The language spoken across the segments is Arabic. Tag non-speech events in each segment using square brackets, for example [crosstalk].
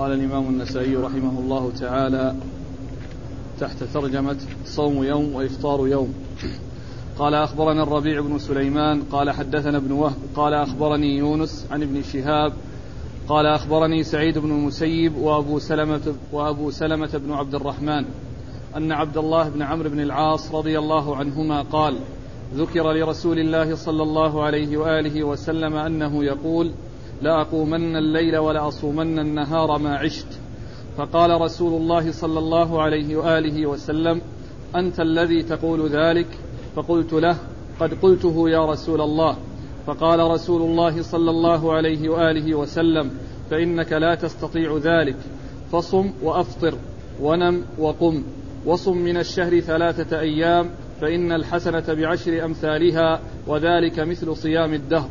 قال الإمام النسائي رحمه الله تعالى تحت ترجمة صوم يوم وإفطار يوم. قال أخبرنا الربيع بن سليمان قال حدثنا ابن وهب قال أخبرني يونس عن ابن شهاب قال أخبرني سعيد بن المسيب وأبو سلمة وأبو سلمة بن عبد الرحمن أن عبد الله بن عمرو بن العاص رضي الله عنهما قال ذكر لرسول الله صلى الله عليه وآله وسلم أنه يقول لأقومن الليل ولأصومن النهار ما عشت. فقال رسول الله صلى الله عليه وآله وسلم أنت الذي تقول ذلك؟ فقلت له قد قلته يا رسول الله. فقال رسول الله صلى الله عليه وآله وسلم فإنك لا تستطيع ذلك. فصم وأفطر ونم وقم. وصم من الشهر ثلاثة أيام فإن الحسنة بعشر أمثالها وذلك مثل صيام الدهر.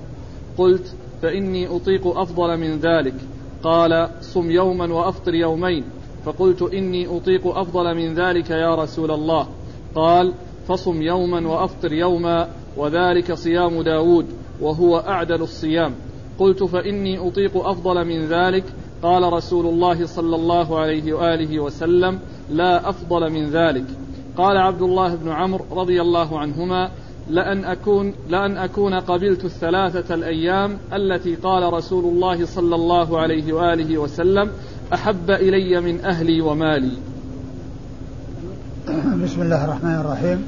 قلت فإني أطيق أفضل من ذلك. قال صم يوما وأفطر يومين. فقلت إني أطيق أفضل من ذلك يا رسول الله. قال فصم يوما وأفطر يوما وذلك صيام داود وهو أعدل الصيام. قلت فإني أطيق أفضل من ذلك. قال رسول الله صلى الله عليه وآله وسلم لا أفضل من ذلك. قال عبد الله بن عمرو رضي الله عنهما لأن أكون لأن أكون قبلت الثلاثة الأيام التي قال رسول الله صلى الله عليه وآله وسلم أحب إلي من أهلي ومالي [clears throat] بسم الله الرحمن الرحيم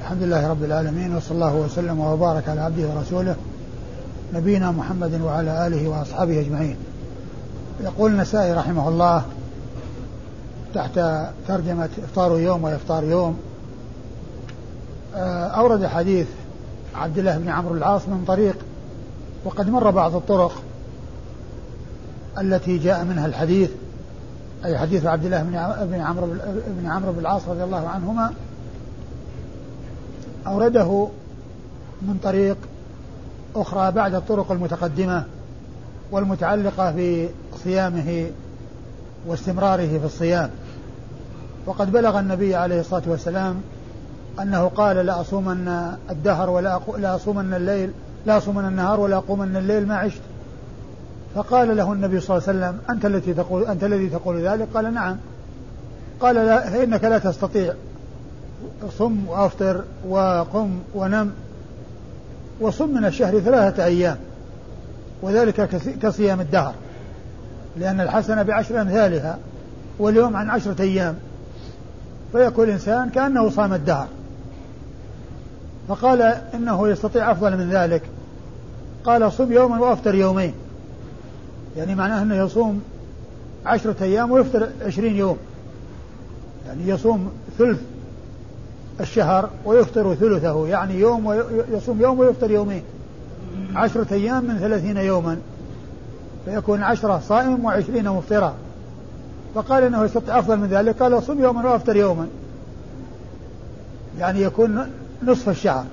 الحمد لله رب العالمين وصلى الله وسلم وبارك على عبده ورسوله نبينا محمد وعلى آله وأصحابه أجمعين. يقول النسائي رحمه الله تحت ترجمة إفطار يوم وإفطار يوم أورد حديث عبد الله بن عمرو العاص من طريق وقد مر بعض الطرق التي جاء منها الحديث أي حديث عبد الله بن عمرو بن عمرو بن العاص رضي الله عنهما أورده من طريق أخرى بعد الطرق المتقدمة والمتعلقة بصيامه واستمراره في الصيام. وقد بلغ النبي عليه الصلاة والسلام أنه قال لا أصومن الدهر ولا لا أصومن الليل لا أصومن النهار ولا أقومن الليل ما عشت. فقال له النبي صلى الله عليه وسلم أنت التي تقول أنت الذي تقول ذلك؟ قال نعم. قال لا فإنك لا تستطيع. صم وأفطر وقم ونم وصم من الشهر ثلاثة أيام وذلك كصيام الدهر لأن الحسنة بعشر أمثالها واليوم عن عشرة أيام. فيكون الإنسان كأنه صام الدهر. فقال إنه يستطيع أفضل من ذلك. قال صم يوما وأفطر يومين. يعني معناه أنه يصوم عشرة أيام ويفطر عشرين يوم. يعني يصوم ثلث الشهر ويفطر ثلثه. يعني يوم ويصوم يوم ويفطر يومين. عشرة أيام من ثلاثين يوما. فيكون عشرة صائم وعشرين مفطرا. فقال إنه يستطيع أفضل من ذلك. قال صم يوما وأفطر يوما. يعني يكون نصف الشهر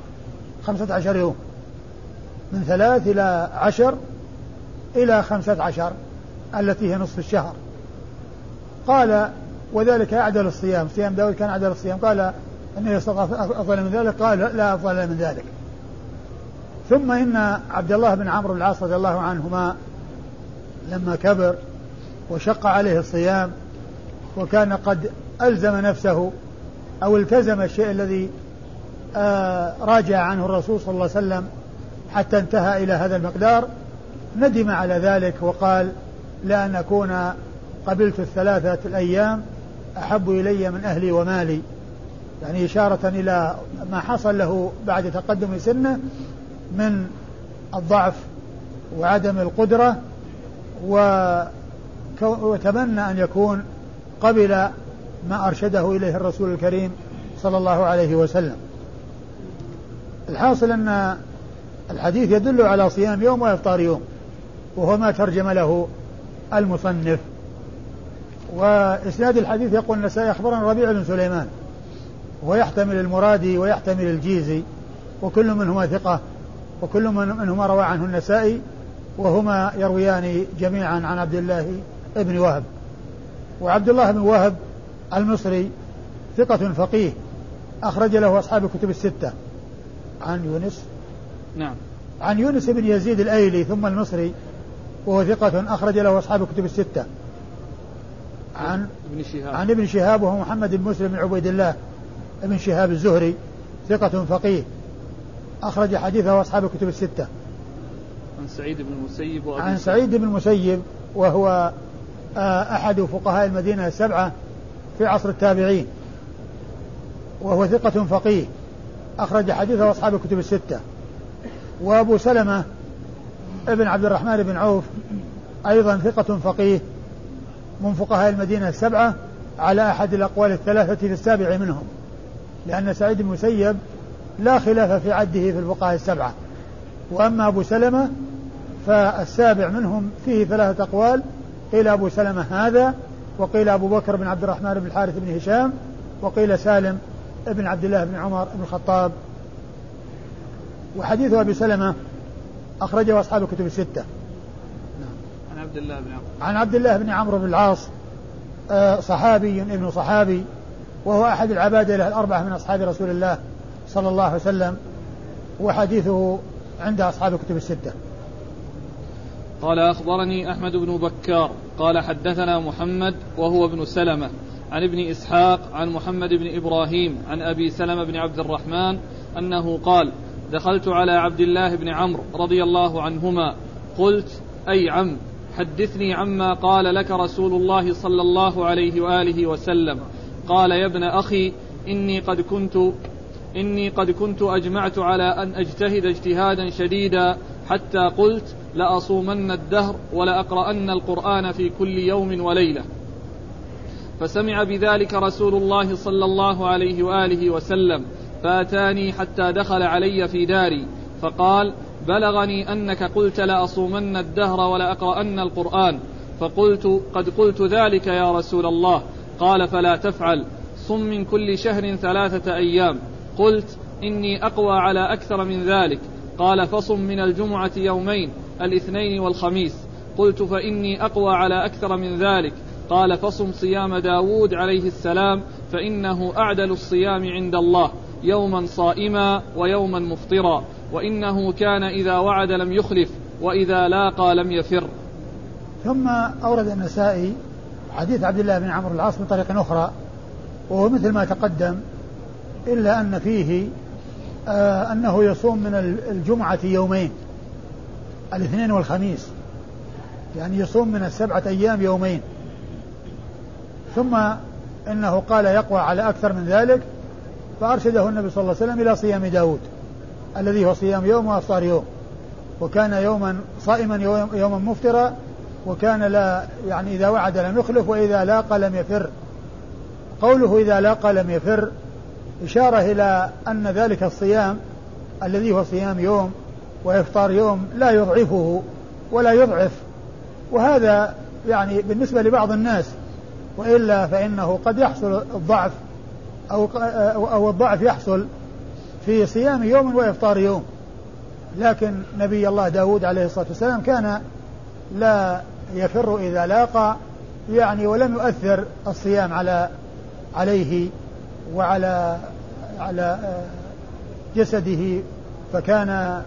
خمسة عشر يوم. من ثلاث إلى عشر إلى خمسة عشر التي هي نصف الشهر. قال وذلك أعدل الصيام. صيام داود كان أعدل الصيام. قال أنه أفضل من ذلك. قال لا أفضل من ذلك. ثم إن عبد الله بن عمرو العاص رضي الله عنهما لما كبر وشق عليه الصيام وكان قد ألزم نفسه أو التزم الشيء الذي راجع عنه الرسول صلى الله عليه وسلم حتى انتهى إلى هذا المقدار. ندم على ذلك وقال لأن أكون قبلت الثلاثة الأيام أحب إلي من أهلي ومالي. يعني إشارة إلى ما حصل له بعد تقدم سنة من الضعف وعدم القدرة وتمنى أن يكون قبل ما أرشده إليه الرسول الكريم صلى الله عليه وسلم. الحاصل أن الحديث يدل على صيام يوم وإفطار يوم وهو ما ترجم له المصنف. وإسناد الحديث يقول النسائي أخبرنا ربيع بن سليمان ويحتمل المرادي ويحتمل الجيزي وكل منهما ثقة وكل منهما روى عنه النسائي وهما يرويان جميعا عن عبد الله بن وهب. وعبد الله بن وهب المصري ثقة فقيه أخرج له أصحاب الكتب الستة. عن يونس؟ نعم. عن يونس بن يزيد الأيلي ثم المصري وهو ثقة أخرج له أصحاب الكتب الستة. عن ابن شهاب. عن ابن شهاب وهو محمد بن مسلم بن عبيد الله ابن شهاب الزهري ثقة فقيه. أخرج حديثه أصحاب الكتب الستة. عن سعيد بن المسيب عن سعيد بن المسيب وهو آه، أحد فقهاء المدينة السبعة في عصر التابعين وهو ثقة فقيه. أخرج حديثه أصحاب الكتب الستة. وأبو سلمة ابن عبد الرحمن بن عوف أيضا ثقة فقيه من فقهاء المدينة السبعة على أحد الأقوال الثلاثة في السابع منهم لأن سعيد بن المسيب لا خلاف في عده في الفقهاء السبعة. وأما أبو سلمة فالسابع منهم فيه ثلاثة أقوال قيل أبو سلمة هذا وقيل أبو بكر بن عبد الرحمن بن الحارث بن هشام وقيل سالم بن عبد الله بن عمر بن الخطاب وحديث أبي سلمة أخرجه أصحاب الكتب الستة. نعم. عن عبد الله بن عمرو. عن عبد الله بن عمرو بن العاص آه، صحابي ابن صحابي وهو أحد العبادة الأربعة من أصحاب رسول الله صلى الله عليه وسلم وحديثه عند أصحاب الكتب الستة. قال أخبرني أحمد بن بكار قال حدثنا محمد وهو ابن سلمة عن ابن إسحاق عن محمد بن إبراهيم عن أبي سلمة بن عبد الرحمن أنه قال دخلت على عبد الله بن عمرو رضي الله عنهما قلت أي عم حدثني عما قال لك رسول الله صلى الله عليه وآله وسلم. قال يا ابن أخي إني قد كنت إني قد كنت أجمعت على أن أجتهد اجتهادا شديدا حتى قلت لأصومن الدهر ولأقرأن القرآن في كل يوم وليلة. فسمع بذلك رسول الله صلى الله عليه وآله وسلم فأتاني حتى دخل علي في داري فقال بلغني أنك قلت لأصومن الدهر ولأقرأن القرآن فقلت قد قلت ذلك يا رسول الله قال فلا تفعل صم من كل شهر ثلاثة أيام قلت إني أقوى على أكثر من ذلك قال فصم من الجمعة يومين الاثنين والخميس قلت فإني أقوى على أكثر من ذلك قال فصم صيام داود عليه السلام فإنه أعدل الصيام عند الله يوما صائما ويوما مفطرا وإنه كان إذا وعد لم يخلف وإذا لاقى لم يفر. ثم أورد النسائي حديث عبد الله بن عمرو العاص من طريق أخرى وهو مثل ما تقدم إلا أن فيه آه أنه يصوم من الجمعة يومين الاثنين والخميس يعني يصوم من السبعة أيام يومين. ثم إنه قال يقوى على أكثر من ذلك فأرشده النبي صلى الله عليه وسلم إلى صيام داود الذي هو صيام يوم وأفطار يوم وكان يوما صائما يوما مفطرا وكان لا يعني إذا وعد لم يخلف وإذا لاقى لم يفر. قوله إذا لاقى لم يفر إشارة إلى أن ذلك الصيام الذي هو صيام يوم وإفطار يوم لا يضعفه ولا يضعف. وهذا يعني بالنسبة لبعض الناس وإلا فإنه قد يحصل الضعف أو أو الضعف يحصل في صيام يوم وإفطار يوم. لكن نبي الله داود عليه الصلاة والسلام كان لا يفر إذا لاقى يعني ولم يؤثر الصيام على عليه وعلى على جسده فكان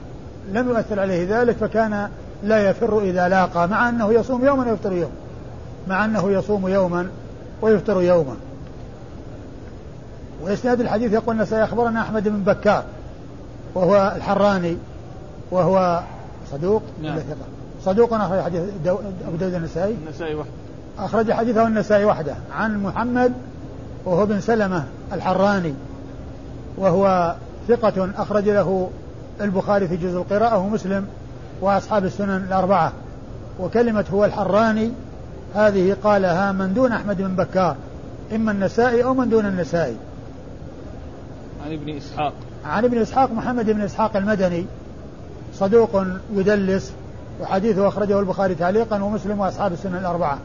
لم يؤثر عليه ذلك فكان لا يفر إذا لاقى مع أنه يصوم يوما ويفطر يوم مع أنه يصوم يوما ويفطر يوما. وإسناد الحديث يقول أن سيخبرنا أحمد بن بكار وهو الحراني وهو صدوق نعم. صدوق أخرج حديث دو أبو داود النسائي. النسائي وحده. أخرج حديثه النسائي وحده عن محمد وهو بن سلمة الحراني وهو ثقة أخرج له البخاري في جزء القراءة ومسلم وأصحاب السنن الأربعة. وكلمة هو الحراني هذه قالها من دون أحمد بن بكار إما النسائي أو من دون النسائي. عن ابن إسحاق. عن ابن إسحاق محمد بن إسحاق المدني صدوق يدلس وحديثه أخرجه البخاري تعليقا ومسلم وأصحاب السنن الأربعة.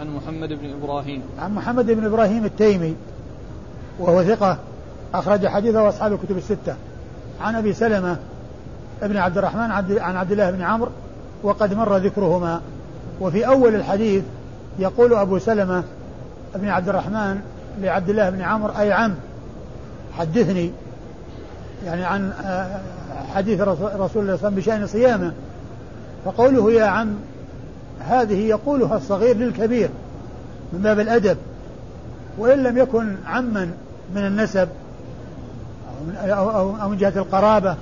عن محمد بن إبراهيم. عن محمد بن إبراهيم التيمي وهو ثقة أخرج حديثه أصحاب الكتب الستة. عن أبي سلمة ابن عبد الرحمن عن عبد الله بن عمرو وقد مر ذكرهما. وفي أول الحديث يقول أبو سلمة ابن عبد الرحمن لعبد الله بن عمرو أي عم حدثني يعني عن آه، حديث رسول الله صلى الله عليه وسلم بشأن صيامه. فقوله يا عم هذه يقولها الصغير للكبير من باب الأدب. وإن لم يكن عما من النسب أو من جهة القرابة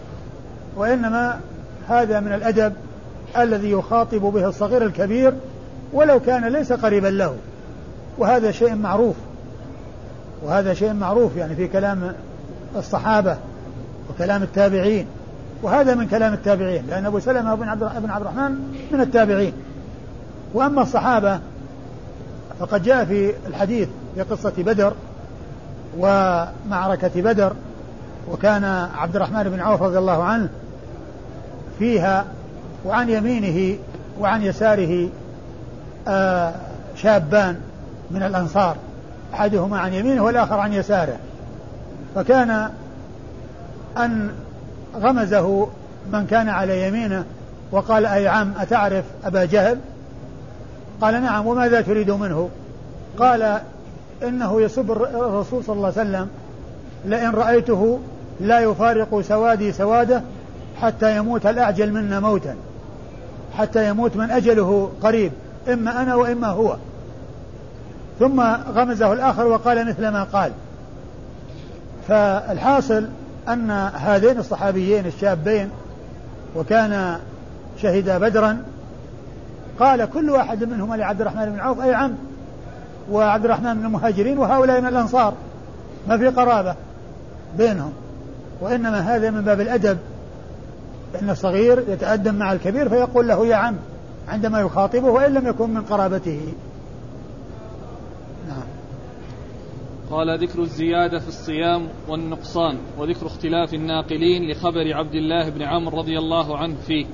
وإنما هذا من الأدب الذي يخاطب به الصغير الكبير ولو كان ليس قريبا له. وهذا شيء معروف. وهذا شيء معروف يعني في كلام الصحابة وكلام التابعين. وهذا من كلام التابعين لأن أبو سلمة بن عبد بن عبد الرحمن من التابعين. وأما الصحابة فقد جاء في الحديث في قصة بدر ومعركة بدر وكان عبد الرحمن بن عوف رضي الله عنه فيها وعن يمينه وعن يساره آه شابان من الأنصار. أحدهما عن يمينه والآخر عن يساره. فكان أن غمزه من كان على يمينه وقال أي عم أتعرف أبا جهل؟ قال نعم وماذا تريد منه؟ قال إنه يسب الرسول صلى الله عليه وسلم لئن رأيته لا يفارق سوادي سواده حتى يموت الأعجل منا موتا. حتى يموت من أجله قريب إما أنا وإما هو. ثم غمزه الآخر وقال مثل ما قال. فالحاصل أن هذين الصحابيين الشابين وكان شهدا بدرا قال كل واحد منهما لعبد الرحمن بن عوف أي عم وعبد الرحمن من المهاجرين وهؤلاء من الأنصار. ما في قرابة بينهم وإنما هذا من باب الأدب. أن الصغير يتأدب مع الكبير فيقول له يا عم عندما يخاطبه وإن لم يكن من قرابته. نعم. قال ذكر الزيادة في الصيام والنقصان وذكر اختلاف الناقلين لخبر عبد الله بن عمرو رضي الله عنه فيه.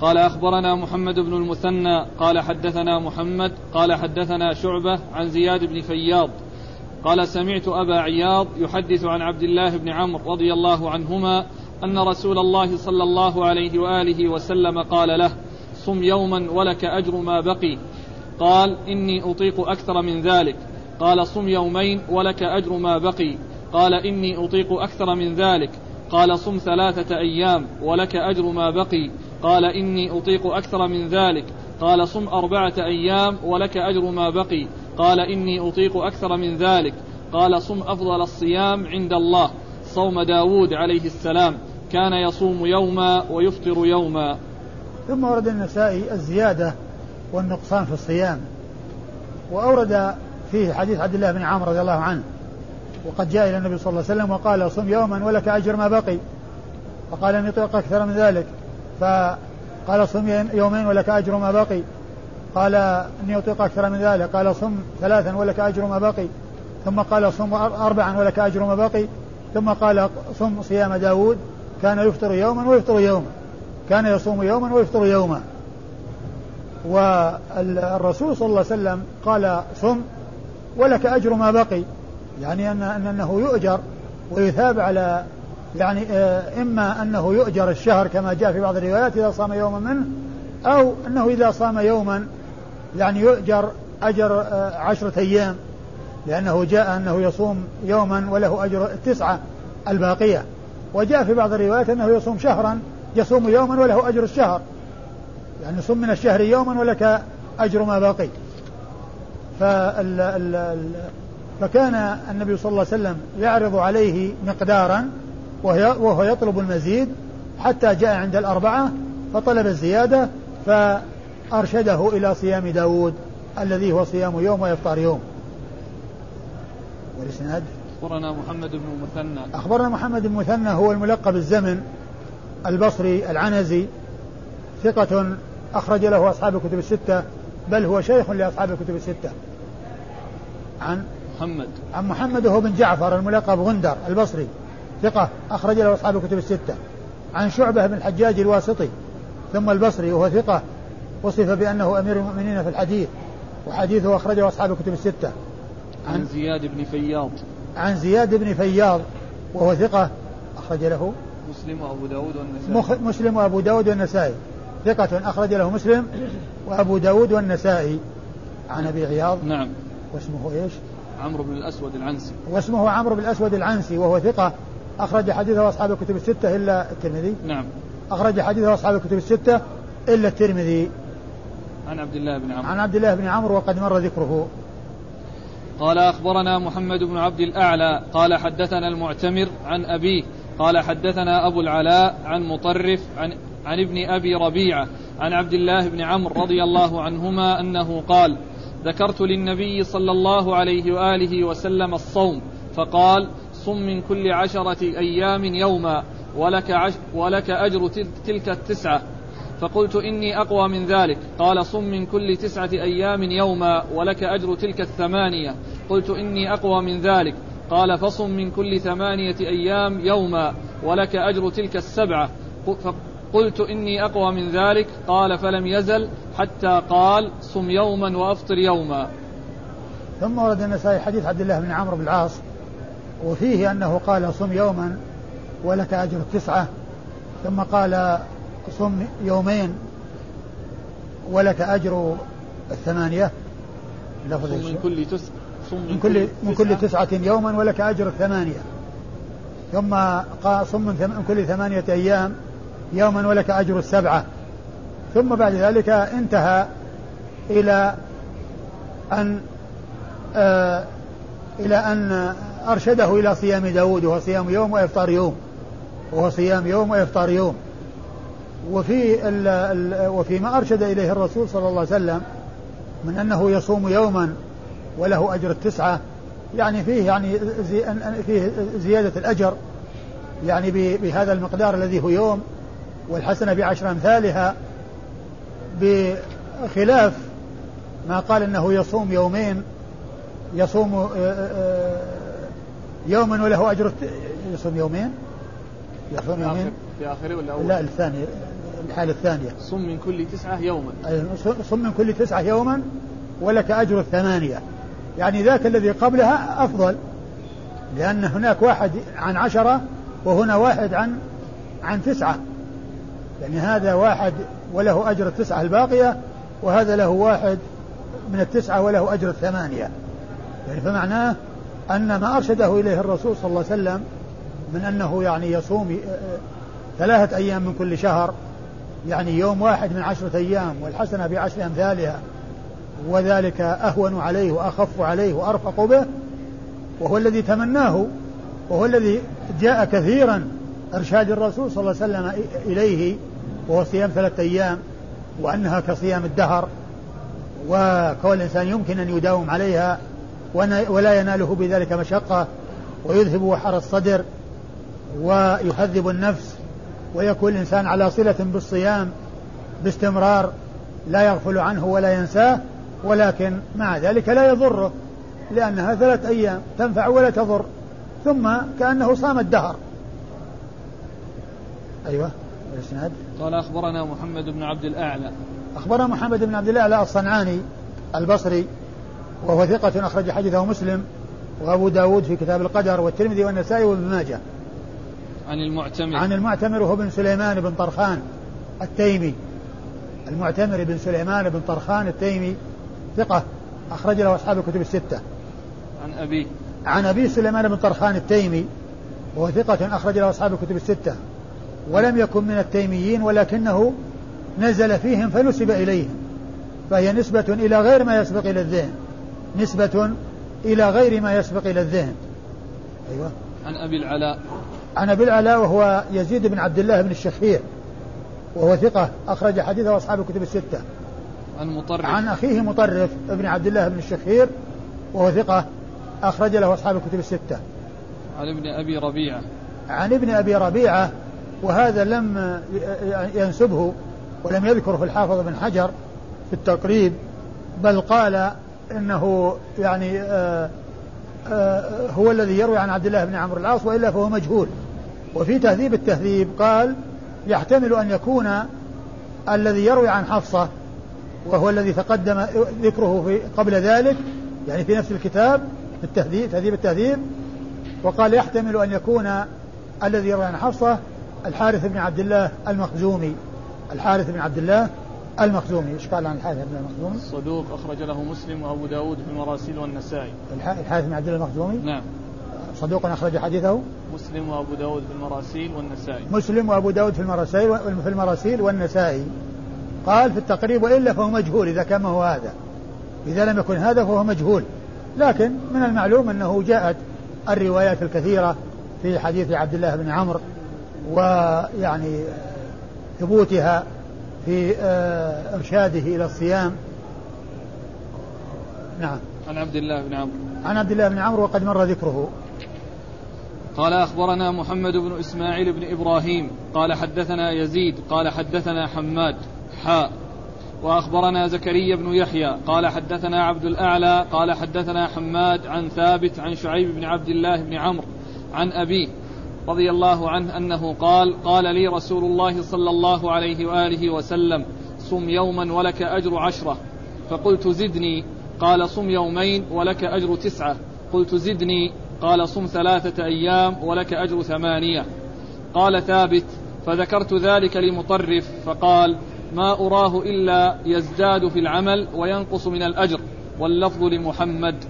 قال أخبرنا محمد بن المثنى قال حدثنا محمد قال حدثنا شعبة عن زياد بن فياض. قال سمعت أبا عياض يحدث عن عبد الله بن عمرو رضي الله عنهما أن رسول الله صلى الله عليه وآله وسلم قال له صم يوما ولك أجر ما بقي. قال إني أطيق أكثر من ذلك. قال صم يومين ولك أجر ما بقي. قال إني أطيق أكثر من ذلك. قال صم ثلاثة أيام ولك أجر ما بقي. قال إني أطيق أكثر من ذلك. قال صم أربعة أيام ولك أجر ما بقي. قال إني أطيق أكثر من ذلك. قال صم أفضل الصيام عند الله. صوم داود عليه السلام. كان يصوم يوما ويفطر يوما. ثم ورد النسائي الزيادة والنقصان في الصيام. وأورد فيه حديث عبد الله بن عمرو رضي الله عنه. وقد جاء إلى النبي صلى الله عليه وسلم وقال صم يوما ولك أجر ما بقي. فقال إني أطيق أكثر من ذلك. فقال صم يومين ولك أجر ما بقي. قال إني أطيق أكثر من ذلك. قال صم ثلاثا ولك أجر ما بقي. ثم قال صم أربعا ولك أجر ما بقي. ثم قال صم صيام داود. كان يفطر يوما ويفطر يوما. كان يصوم يوما ويفطر يوما. والرسول صلى الله عليه وسلم قال صم ولك أجر ما بقي. يعني أن أنه يؤجر ويثاب على يعني آه، إما أنه يؤجر الشهر كما جاء في بعض الروايات إذا صام يوما منه أو أنه إذا صام يوما يعني يؤجر أجر آه، عشرة أيام لأنه جاء أنه يصوم يوما وله أجر التسعة الباقية. وجاء في بعض الروايات أنه يصوم شهرا يصوم يوما وله أجر الشهر. يعني صم من الشهر يوما ولك أجر ما بقي فال فكان النبي صلى الله عليه وسلم يعرض عليه مقدارا وهو يطلب المزيد حتى جاء عند الأربعة فطلب الزيادة فأرشده إلى صيام داود الذي هو صيام يوم ويفطر يوم. والإسناد؟ أخبرنا محمد بن المثنى أخبرنا محمد بن المثنى هو الملقب الزمن البصري العنزي ثقة أخرج له أصحاب الكتب الستة بل هو شيخ لأصحاب الكتب الستة. عن؟ محمد. عن محمد وهو بن جعفر الملقب غندر البصري ثقة أخرج له أصحاب الكتب الستة. عن شعبة بن الحجاج الواسطي ثم البصري وهو ثقة وصف بأنه أمير المؤمنين في الحديث وحديثه أخرجه أصحاب الكتب الستة. عن, عن زياد بن فياض. عن زياد بن فياض وهو ثقة أخرج له مسلم وأبو داود والنسائي. مسلم وأبو داود والنسائي. ثقة أخرج له مسلم وأبو داود والنسائي. عن أبي عياض. نعم. واسمه إيش؟ عمرو بن الأسود العنسي. واسمه عمرو بن الأسود العنسي وهو ثقة. أخرج حديثه أصحاب الكتب الستة إلا الترمذي. نعم. أخرج حديثه أصحاب الكتب الستة إلا الترمذي. عن عبد الله بن عمرو. عن عبد الله بن عمرو وقد مر ذكره. قال أخبرنا محمد بن عبد الأعلى قال حدثنا المعتمر عن أبيه قال حدثنا أبو العلاء عن مطرف عن, عن ابن أبي ربيعة عن عبد الله بن عمرو رضي الله عنهما أنه قال ذكرت للنبي صلى الله عليه وآله وسلم الصوم فقال صم من كل عشرة أيام يوما ولك, عش ولك أجر تلك التسعة فقلت إني أقوى من ذلك. قال صم من كل تسعة أيام يوما ولك أجر تلك الثمانية. قلت إني أقوى من ذلك. قال فصم من كل ثمانية أيام يوما ولك أجر تلك السبعة. قلت إني أقوى من ذلك. قال فلم يزل حتى قال صم يوما وأفطر يوما. ثم ورد النسائي حديث عبد الله بن عمرو بن العاص وفيه أنه قال صم يوما ولك أجر التسعة ثم قال صم يومين ولك أجر الثمانية. لفظ من كل تسعة من كل من كل تسعة. يوما ولك أجر الثمانية. ثم قال صم من كل ثمانية أيام يوما ولك أجر السبعة. ثم بعد ذلك انتهى إلى أن آه إلى أن أرشده إلى صيام داود وهو صيام يوم وإفطار يوم. وهو صيام يوم وإفطار يوم. وفي ال ال وفيما أرشد إليه الرسول صلى الله عليه وسلم من أنه يصوم يوما وله أجر التسعة يعني فيه يعني زي فيه زيادة الأجر يعني بهذا المقدار الذي هو يوم والحسنة بعشر أمثالها بخلاف ما قال أنه يصوم يومين يصوم آه، آه، يوما وله أجر يصوم يومين؟ يصوم يومين في آخره ولا أول؟ لا الثاني الحالة الثانية. صم من كل تسعة يوما. صم من كل تسعة يوما ولك أجر الثمانية. يعني ذاك الذي قبلها أفضل لأن هناك واحد عن عشرة وهنا واحد عن عن تسعة. يعني هذا واحد وله أجر التسعة الباقية وهذا له واحد من التسعة وله أجر الثمانية. يعني فمعناه أن ما أرشده إليه الرسول صلى الله عليه وسلم من أنه يعني يصوم آه، ثلاثة أيام من كل شهر يعني يوم واحد من عشرة أيام والحسنة بعشر أمثالها وذلك أهون عليه وأخف عليه وأرفق به وهو الذي تمناه وهو الذي جاء كثيرا إرشاد الرسول صلى الله عليه وسلم إليه وهو صيام ثلاثة أيام وأنها كصيام الدهر وكون الإنسان يمكن أن يداوم عليها ولا يناله بذلك مشقة ويذهب وحر الصدر ويهذب النفس ويكون الإنسان على صلة بالصيام باستمرار لا يغفل عنه ولا ينساه ولكن مع ذلك لا يضره لأنها ثلاث أيام تنفع ولا تضر ثم كأنه صام الدهر. أيوة الإسناد. قال أخبرنا محمد بن عبد الأعلى. أخبرنا محمد بن عبد الأعلى الصنعاني البصري وهو ثقة أخرج حديثه مسلم وأبو داود في كتاب القدر والترمذي والنسائي وابن ماجه. عن المعتمر. عن المعتمر وهو بن سليمان بن طرخان التيمي. المعتمر بن سليمان بن طرخان التيمي ثقة أخرج له أصحاب الكتب الستة. عن أبي. عن أبي سليمان بن طرخان التيمي وهو ثقة أخرج له أصحاب الكتب الستة. ولم يكن من التيميين ولكنه نزل فيهم فنسب إليهم فهي نسبة إلى غير ما يسبق إلى الذهن. نسبة إلى غير ما يسبق إلى الذهن. أيوة. عن أبي العلاء. عن أبي العلاء وهو يزيد بن عبد الله بن الشخير وهو ثقة أخرج حديثه أصحاب الكتب الستة. عن مطرف. عن أخيه مطرف ابن عبد الله بن الشخير وهو ثقة أخرج له أصحاب الكتب الستة. عن ابن أبي ربيعة. عن ابن أبي ربيعة وهذا لم ينسبه ولم يذكره الحافظ بن حجر في التقريب بل قال إنه يعني آه، هو الذي يروي عن عبد الله بن عمرو العاص وإلا فهو مجهول. وفي تهذيب التهذيب قال يحتمل أن يكون الذي يروي عن حفصة وهو الذي تقدم ذكره في قبل ذلك يعني في نفس الكتاب في التهذيب تهذيب التهذيب وقال يحتمل أن يكون الذي يروي عن حفصة الحارث بن عبد الله المخزومي. الحارث بن عبد الله المخزومي إيش قال عن الحارث بن المخزومي؟ صدوق أخرج له مسلم وأبو داود في المراسيل والنسائي الحارث بن عبد الله المخزومي؟ نعم صدوق أخرج حديثه؟ مسلم وأبو داود في المراسيل والنسائي مسلم وأبو داود في المراسيل في المراسيل والنسائي قال في التقريب وإلا فهو مجهول إذا كان ما هو هذا إذا لم يكن هذا فهو مجهول لكن من المعلوم أنه جاءت الروايات الكثيرة في حديث عبد الله بن عمرو ويعني ثبوتها في آه، إرشاده إلى الصيام. نعم. عن عبد الله بن عمرو. عن عبد الله بن عمرو وقد مر ذكره. قال أخبرنا محمد بن إسماعيل بن إبراهيم. قال حدثنا يزيد قال حدثنا حماد حاء وأخبرنا زكريا بن يحيى. قال حدثنا عبد الأعلى قال حدثنا حماد عن ثابت عن شعيب بن عبد الله بن عمرو عن أبيه. رضي الله عنه أنه قال قال لي رسول الله صلى الله عليه وآله وسلم صم يوما ولك أجر عشرة. فقلت زدني. قال صم يومين ولك أجر تسعة. قلت زدني. قال صم ثلاثة أيام ولك أجر ثمانية. قال ثابت. فذكرت ذلك لمطرف فقال ما أراه إلا يزداد في العمل وينقص من الأجر. واللفظ لمحمد.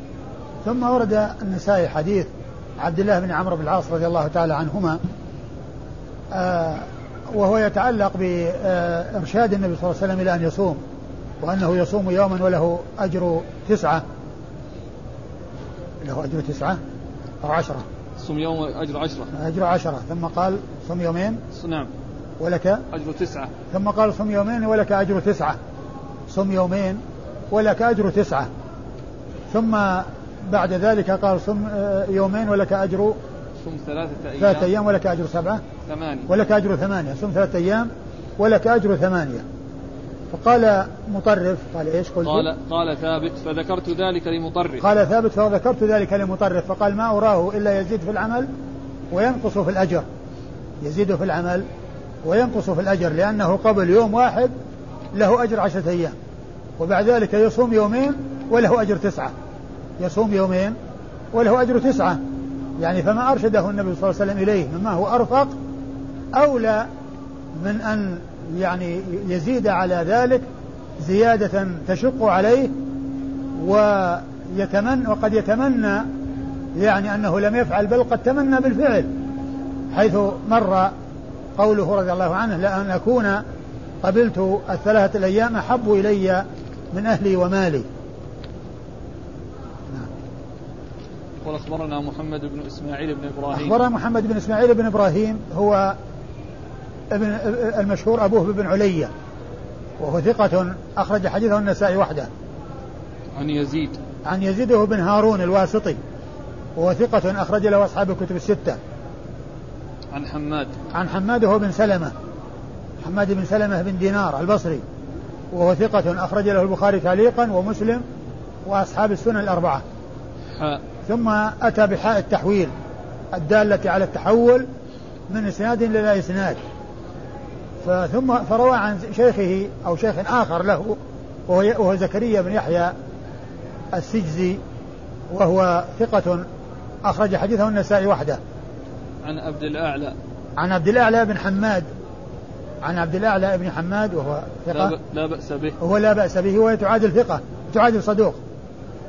ثم ورد النسائي حديث عبد الله بن عمرو بن العاص رضي الله تعالى عنهما آه وهو يتعلق بإرشاد النبي صلى الله عليه وسلم إلى أن يصوم وأنه يصوم يوما وله أجر تسعة له أجر تسعة أو عشرة. صم يوم أجر عشرة. أجر عشرة ثم قال صم يومين. نعم. ولك؟ أجر تسعة. ثم قال صم يومين ولك أجر تسعة. صم يومين ولك أجر تسعة. ثم بعد ذلك قال صم آه، يومين ولك أجر صم ثلاثة أيام. ثلاثة أيام ولك أجر سبعة. ثمانية. ولك أجر ثمانية. صم ثلاثة أيام ولك أجر ثمانية. فقال مطرف قال إيش قلت؟ قال قال ثابت فذكرت ذلك لمطرف. قال ثابت فذكرت ذلك لمطرف. فقال ما أراه إلا يزيد في العمل وينقص في الأجر. يزيد في العمل وينقص في الأجر لأنه قبل يوم واحد له أجر عشرة أيام. وبعد ذلك يصوم يومين وله أجر تسعة. يصوم يومين وله أجر تسعة. يعني فما أرشده النبي صلى الله عليه وسلم إليه مما هو أرفق أولى من أن يعني يزيد على ذلك زيادة تشق عليه ويتمنى وقد يتمنى يعني أنه لم يفعل بل قد تمنى بالفعل حيث مر قوله رضي الله عنه لأن أكون قبلت الثلاثة الأيام أحب إلي من أهلي ومالي. قال أخبرنا محمد بن إسماعيل بن إبراهيم. أخبرنا محمد بن إسماعيل بن إبراهيم هو ابن المشهور أبوه بن علية وهو ثقة أخرج حديثه النسائي وحده. عن يزيد. عن يزيد بن هارون الواسطي وهو ثقة أخرج له أصحاب الكتب الستة. عن حماد. عن حماد هو بن سلمة حماد بن سلمة بن دينار البصري وهو ثقة أخرج له البخاري تعليقا ومسلم وأصحاب السنن الأربعة. حاء. ثم أتى بحاء التحويل الدالة على التحول من إسناد إلى إسناد. ثم فروى عن شيخه أو شيخ آخر له وهو, وهو زكريا بن يحيى السجزي وهو ثقة أخرج حديثه النسائي وحده. عن عبد الأعلى. عن عبد الأعلى بن حماد. عن عبد الأعلى بن حماد وهو ثقة. لا بأس به. وهو لا بأس به وهي تعادل ثقة تعادل صدوق.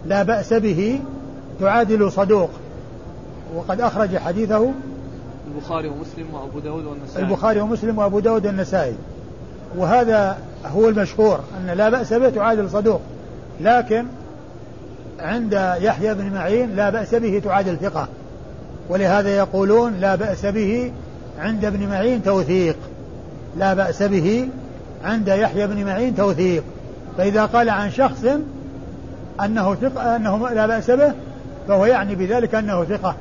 لا بأس به تعادل صدوق. وقد أخرج حديثه البخاري ومسلم وأبو داود والنسائي. البخاري ومسلم وأبو داود والنسائي. وهذا هو المشهور أن لا بأس به تعادل صدوق. لكن عند يحيى بن معين لا بأس به تعادل ثقة. ولهذا يقولون لا بأس به عند ابن معين توثيق. لا بأس به عند يحيى بن معين توثيق. فإذا قال عن شخص أنه ثقة أنه لا بأس به فهو يعني بذلك أنه ثقة.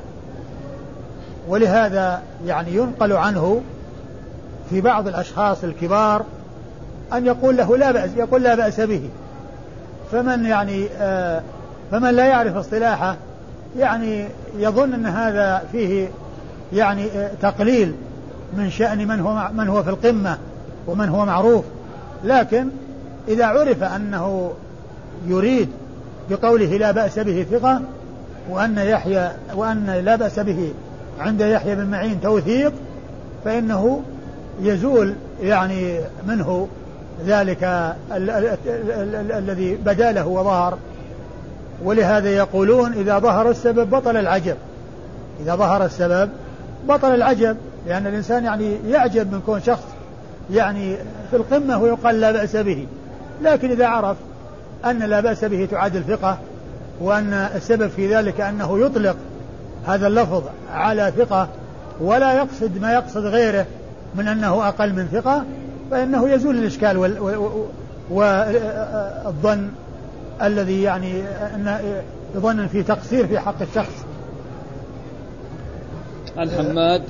ولهذا يعني ينقل عنه في بعض الأشخاص الكبار أن يقول له لا بأس يقول لا بأس به. فمن يعني آه فمن لا يعرف اصطلاحه يعني يظن أن هذا فيه يعني آه تقليل من شأن من هو من هو في القمة ومن هو معروف. لكن إذا عرف أنه يريد بقوله لا بأس به ثقة وأن يحيى وأن لا بأس به عند يحيى بن معين توثيق فإنه يزول يعني منه ذلك الذي بدا له وظهر. ولهذا يقولون إذا ظهر السبب بطل العجب. إذا ظهر السبب بطل العجب لأن الإنسان يعني يعجب من كون شخص يعني في القمة ويقال لا بأس به. لكن إذا عرف أن لا بأس به تعادل ثقة وأن السبب في ذلك أنه يطلق هذا اللفظ على ثقة ولا يقصد ما يقصد غيره من أنه أقل من ثقة فإنه يزول الإشكال والظن الذي يعني أن يظن في تقصير في حق الشخص. عن حماد.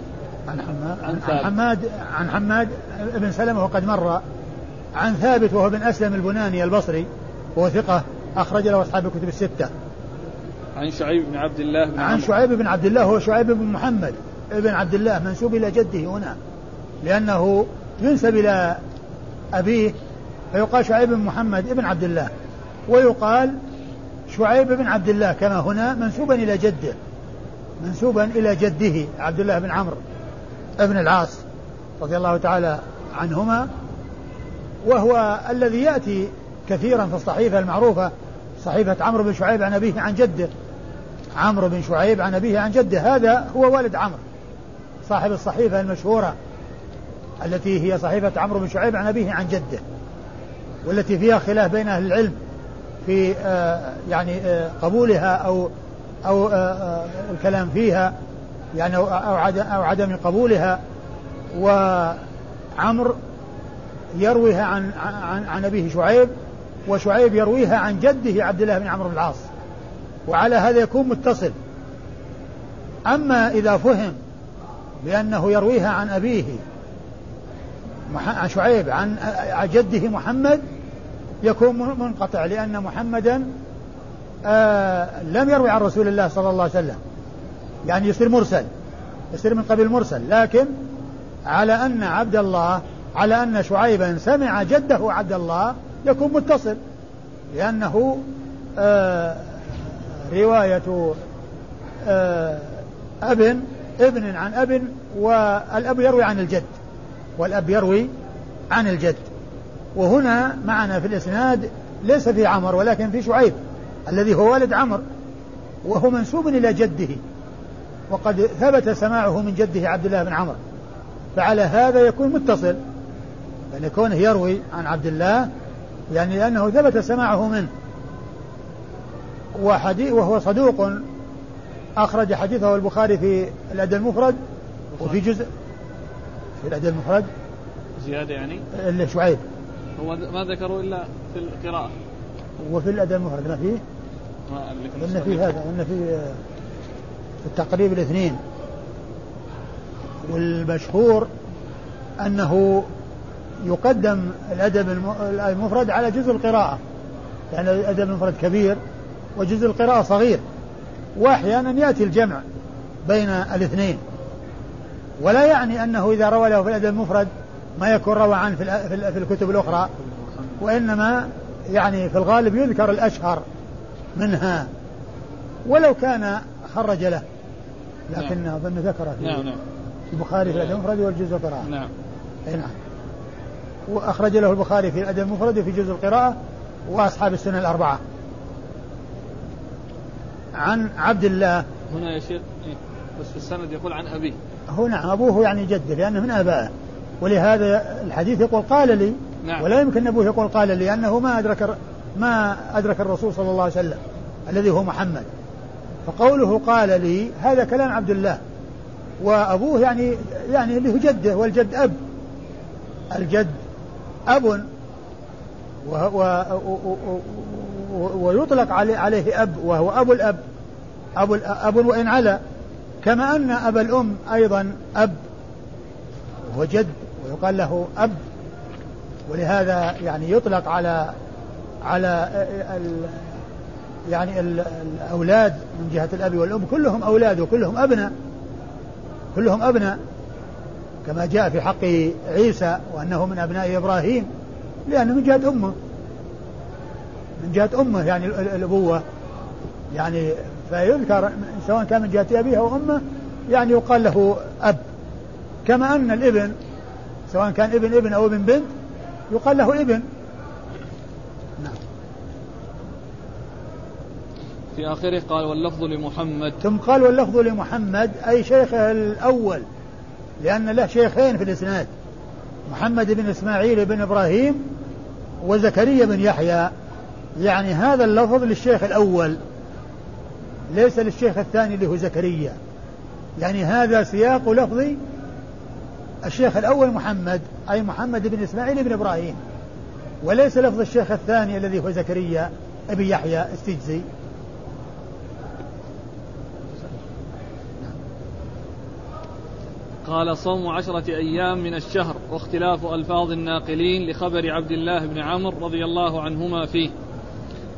عن حماد عن, عن حماد عن حماد بن سلمة وقد مر. عن ثابت وهو بن أسلم البناني البصري وهو ثقة. أخرج له أصحاب الكتب الستة. عن شعيب بن عبد الله بن عن شعيب بن عبد الله هو شعيب بن محمد ابن عبد الله منسوب إلى جده هنا لأنه ينسب إلى أبيه فيقال شعيب بن محمد ابن عبد الله ويقال شعيب بن عبد الله كما هنا منسوبا إلى جده منسوبا إلى جده عبد الله بن عمرو ابن العاص رضي الله تعالى عنهما وهو الذي يأتي كثيرا في الصحيفة المعروفة صحيفة عمرو بن شعيب عن أبيه عن جده. عمرو بن شعيب عن أبيه عن جده. هذا هو والد عمرو صاحب الصحيفة المشهورة التي هي صحيفة عمرو بن شعيب عن أبيه عن جده والتي فيها خلاف بين أهل العلم في آه يعني آه قبولها أو أو آه الكلام فيها يعني أو أو عدم قبولها. وعمرو يرويها عن عن عن أبيه شعيب وشعيب يرويها عن جده عبد الله بن عمرو بن العاص. وعلى هذا يكون متصل. أما إذا فهم بأنه يرويها عن أبيه عن شعيب عن جده محمد يكون منقطع لأن محمدا آه لم يروي عن رسول الله صلى الله عليه وسلم. يعني يصير مرسل يصير من قبيل مرسل. لكن على أن عبد الله على أن شعيبا سمع جده عبد الله يكون متصل لأنه آه رواية آه أب ابن عن أب والأب يروي عن الجد والأب يروي عن الجد. وهنا معنا في الإسناد ليس في عمر ولكن في شعيب الذي هو والد عمر وهو منسوب إلى جده وقد ثبت سماعه من جده عبد الله بن عمر. فعلى هذا يكون متصل يعني كونه يروي عن عبد الله يعني لأنه ثبت سماعه منه. وحديث وهو صدوق. أخرج حديثه البخاري في الأدب المفرد وفي جزء في الأدب المفرد. زيادة يعني؟ اللي شعيب. هو ما ذكروا إلا في القراءة. وفي الأدب المفرد. ما فيه؟ ما إن في هذا. إن في في التقريب الاثنين. والمشهور أنه يقدم الأدب المفرد على جزء القراءة. يعني الأدب المفرد كبير وجزء القراءة صغير. وأحيانا يأتي الجمع بين الاثنين. ولا يعني أنه إذا روى له في الأدب المفرد ما يكون روى عنه في الكتب الأخرى. وإنما يعني في الغالب يذكر الأشهر منها. ولو كان خرج له. لكن نعم. أظن ذكر في نعم نعم. البخاري في الأدب المفرد والجزء القراءة. نعم. أي نعم. وأخرج له البخاري في الأدب المفرد وفي جزء القراءة وأصحاب السنة الأربعة. عن عبد الله. هنا يا شيخ إيه؟ بس في السند يقول عن أبيه. هو نعم أبوه يعني جده لأنه من آبائه. ولهذا الحديث يقول قال لي نعم. ولا يمكن أبوه يقول قال لي لأنه ما أدرك ما أدرك الرسول صلى الله عليه وسلم الذي هو محمد. فقوله قال لي هذا كلام عبد الله. وأبوه يعني يعني اللي هو جده والجد أب. الجد أب ويطلق عليه أب وهو أبو الأب. أبو أب وإن علا. كما أن أبا الأم أيضا أب. وهو جد ويقال له أب. ولهذا يعني يطلق على على ال يعني الأولاد من جهة الأب والأم. كلهم أولاد وكلهم أبناء. كلهم أبناء. كما جاء في حق عيسى وأنه من أبناء إبراهيم لأنه من جهة أمه. من جهة أمه يعني الأبوة. يعني فيذكر سواء كان من جهة أبيه أو أمه يعني يقال له أب. كما أن الإبن سواء كان إبن إبن أو إبن بنت يقال له إبن. نعم. في آخره قال واللفظ لمحمد. ثم قال واللفظ لمحمد أي شيخه الأول. لأن له شيخين في الإسناد محمد بن إسماعيل بن إبراهيم وزكريا بن يحيى. يعني هذا اللفظ للشيخ الأول ليس للشيخ الثاني اللي هو زكريا. يعني هذا سياق لفظي الشيخ الأول محمد أي محمد بن إسماعيل بن إبراهيم. وليس لفظ الشيخ الثاني الذي هو زكريا ابن يحيى استجزي قال صوم عشرة أيام من الشهر واختلاف ألفاظ الناقلين لخبر عبد الله بن عمرو رضي الله عنهما فيه.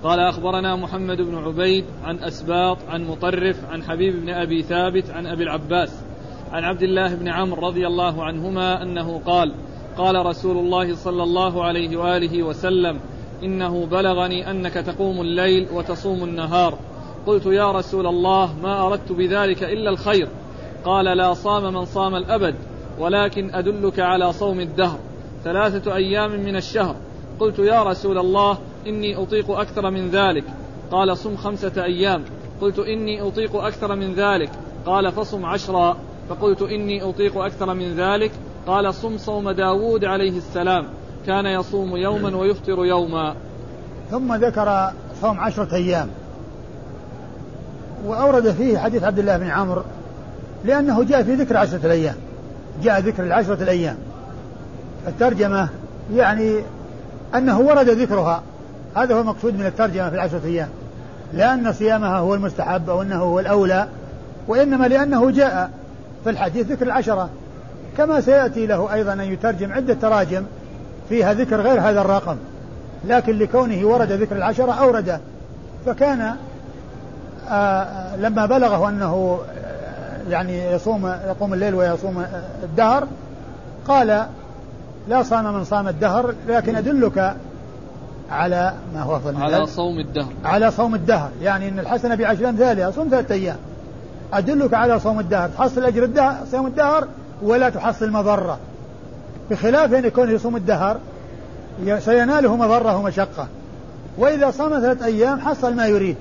قال أخبرنا محمد بن عبيد عن أسباط عن مطرف عن حبيب بن أبي ثابت عن أبي العباس عن عبد الله بن عمرو رضي الله عنهما أنه قال قال رسول الله صلى الله عليه وآله وسلم إنه بلغني أنك تقوم الليل وتصوم النهار. قلت يا رسول الله ما أردت بذلك إلا الخير. قال لا صام من صام الأبد ولكن أدلك على صوم الدهر ثلاثة أيام من الشهر. قلت يا رسول الله إني أطيق أكثر من ذلك. قال صم خمسة أيام. قلت إني أطيق أكثر من ذلك. قال فصم عشرا. فقلت إني أطيق أكثر من ذلك. قال صم صوم داود عليه السلام. كان يصوم يوما ويفطر يوما. ثم ذكر صوم عشرة أيام. وأورد فيه حديث عبد الله بن عمرو لأنه جاء في ذكر عشرة الأيام. جاء ذكر العشرة الأيام. الترجمة يعني أنه ورد ذكرها. هذا هو المقصود من الترجمة في العشرة أيام. لأن صيامها هو المستحب أو أنه هو الأولى وإنما لأنه جاء في الحديث ذكر العشرة. كما سيأتي له أيضا أن يترجم عدة تراجم فيها ذكر غير هذا الرقم. لكن لكونه ورد ذكر العشرة أورده. فكان آه، لما بلغه أنه يعني يصوم يقوم الليل ويصوم الدهر. قال لا صام من صام الدهر لكن أدلك على ما هو أفضل على صوم الدهر. على صوم الدهر. يعني أن الحسنة بعشر أمثالها صوم ثلاثة أيام. أدلك على صوم الدهر. تحصل أجر الدهر صوم الدهر ولا تحصل مضرة. بخلاف أن يكون يصوم الدهر سيناله مضرة ومشقة. وإذا صام ثلاثة أيام حصل ما يريد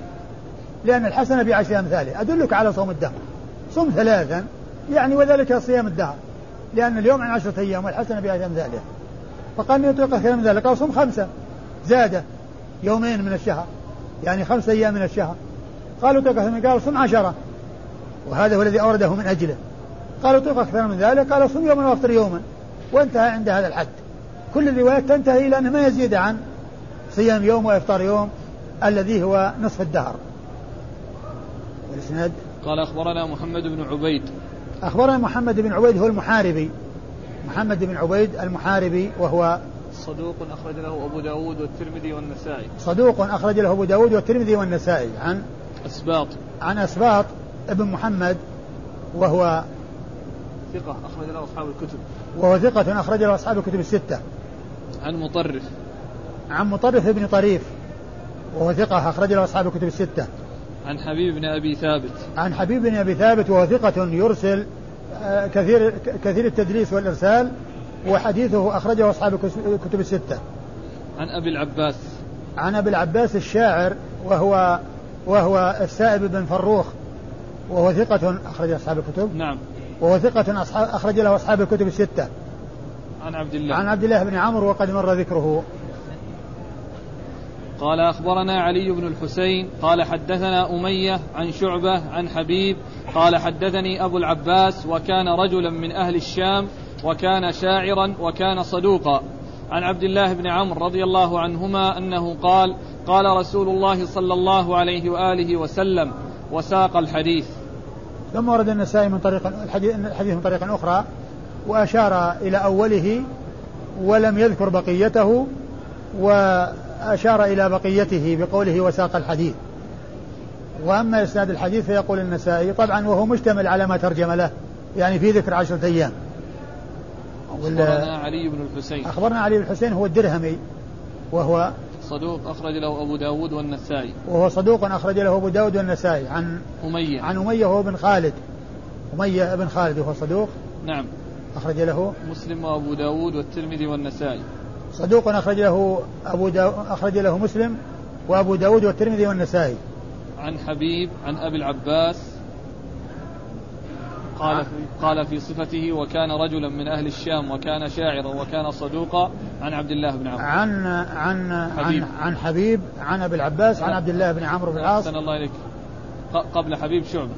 لأن الحسنة بعشر أمثاله أدلك على صوم الدهر. صم ثلاثا يعني وذلك صيام الدهر لأن اليوم عن عشرة أيام والحسنة بعشر أمثاله فقال يطلق خير من ذلك قال صم خمسة. زاد يومين من الشهر يعني خمسة أيام من الشهر. قالوا طلق من قال صم عشرة. وهذا هو الذي أورده من أجله. قالوا طلق أكثر من ذلك قال صم يوما وأفطر يوما. وانتهى عند هذا الحد. كل الروايات تنتهي إلى أنه ما يزيد عن صيام يوم وإفطار يوم الذي هو نصف الدهر. والإسناد؟ قال أخبرنا محمد بن عبيد. أخبرنا محمد بن عبيد هو المحاربي. محمد بن عبيد المحاربي وهو صدوق أخرج له أبو داود والترمذي والنسائي. صدوق أخرج له أبو داود والترمذي والنسائي. عن أسباط. عن أسباط ابن محمد وهو ثقة أخرج له أصحاب الكتب. وهو ثقة أخرج له أصحاب الكتب الستة. عن مطرف. عن مطرف بن طريف وهو ثقة أخرج له أصحاب الكتب الستة. عن حبيب بن أبي ثابت. عن حبيب بن أبي ثابت وهو ثقة يرسل آه، كثير كثير التدليس والإرسال وحديثه أخرجه أصحاب الكتب الستة. عن أبي العباس. عن أبي العباس الشاعر وهو وهو السائب بن فروخ وهو ثقة أخرج أصحاب الكتب. نعم. وهو ثقة أصحاب أخرج له أصحاب الكتب الستة. عن عبد الله. عن عبد الله بن عمرو وقد مر ذكره. قال أخبرنا علي بن الحسين قال حدثنا أمية عن شعبة عن حبيب قال حدثني أبو العباس وكان رجلا من أهل الشام وكان شاعرا وكان صدوقا. عن عبد الله بن عمرو رضي الله عنهما أنه قال قال رسول الله صلى الله عليه وآله وسلم وساق الحديث. ثم ورد النسائي من طريق الحديث من طريق أخرى وأشار إلى أوله ولم يذكر بقيته وأشار إلى بقيته بقوله وساق الحديث. وأما إسناد الحديث فيقول النسائي طبعا وهو مشتمل على ما ترجم له يعني في ذكر عشرة أيام. أخبرنا علي بن الحسين. أخبرنا علي بن الحسين هو الدرهمي وهو صدوق أخرج له أبو داود والنسائي. وهو صدوق أخرج له أبو داود والنسائي. عن أمية. عن أمية هو بن خالد. أمية بن خالد وهو صدوق. نعم. أخرج له مسلم وأبو داود والترمذي والنسائي. صدوق أخرج له أبو داود أخرج له مسلم وأبو داود والترمذي والنسائي. عن حبيب عن أبي العباس قال في قال في صفته وكان رجلا من أهل الشام وكان شاعرا وكان صدوقا. عن عبد الله بن عمرو. عن عن حبيب. عن عن حبيب عن أبي العباس عن عبد الله بن عمرو بن العاص. أحسن الله إليك. قبل حبيب شعبة.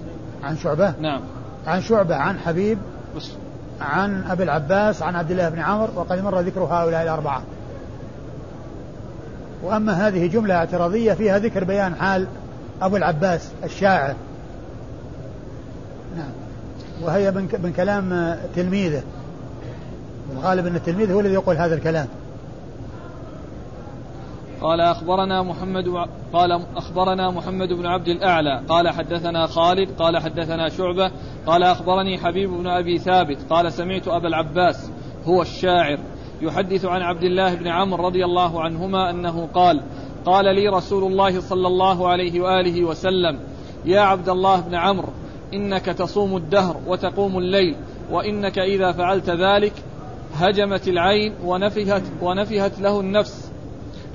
عن شعبة؟ نعم. عن شعبة عن حبيب. بس عن أبي العباس عن عبد الله بن عمرو وقد مر ذكر هؤلاء الأربعة. وأما هذه جملة اعتراضية فيها ذكر بيان حال أبو العباس الشاعر. نعم. وهي من كلام تلميذه. الغالب ان التلميذ هو الذي يقول هذا الكلام. قال أخبرنا محمد. قال أخبرنا محمد بن عبد الأعلى قال حدثنا خالد قال حدثنا شعبة قال أخبرني حبيب بن أبي ثابت قال سمعت أبا العباس هو الشاعر يحدث عن عبد الله بن عمرو رضي الله عنهما أنه قال قال لي رسول الله صلى الله عليه وآله وسلم يا عبد الله بن عمرو إنك تصوم الدهر وتقوم الليل وإنك إذا فعلت ذلك هجمت العين ونفهت ونفهت له النفس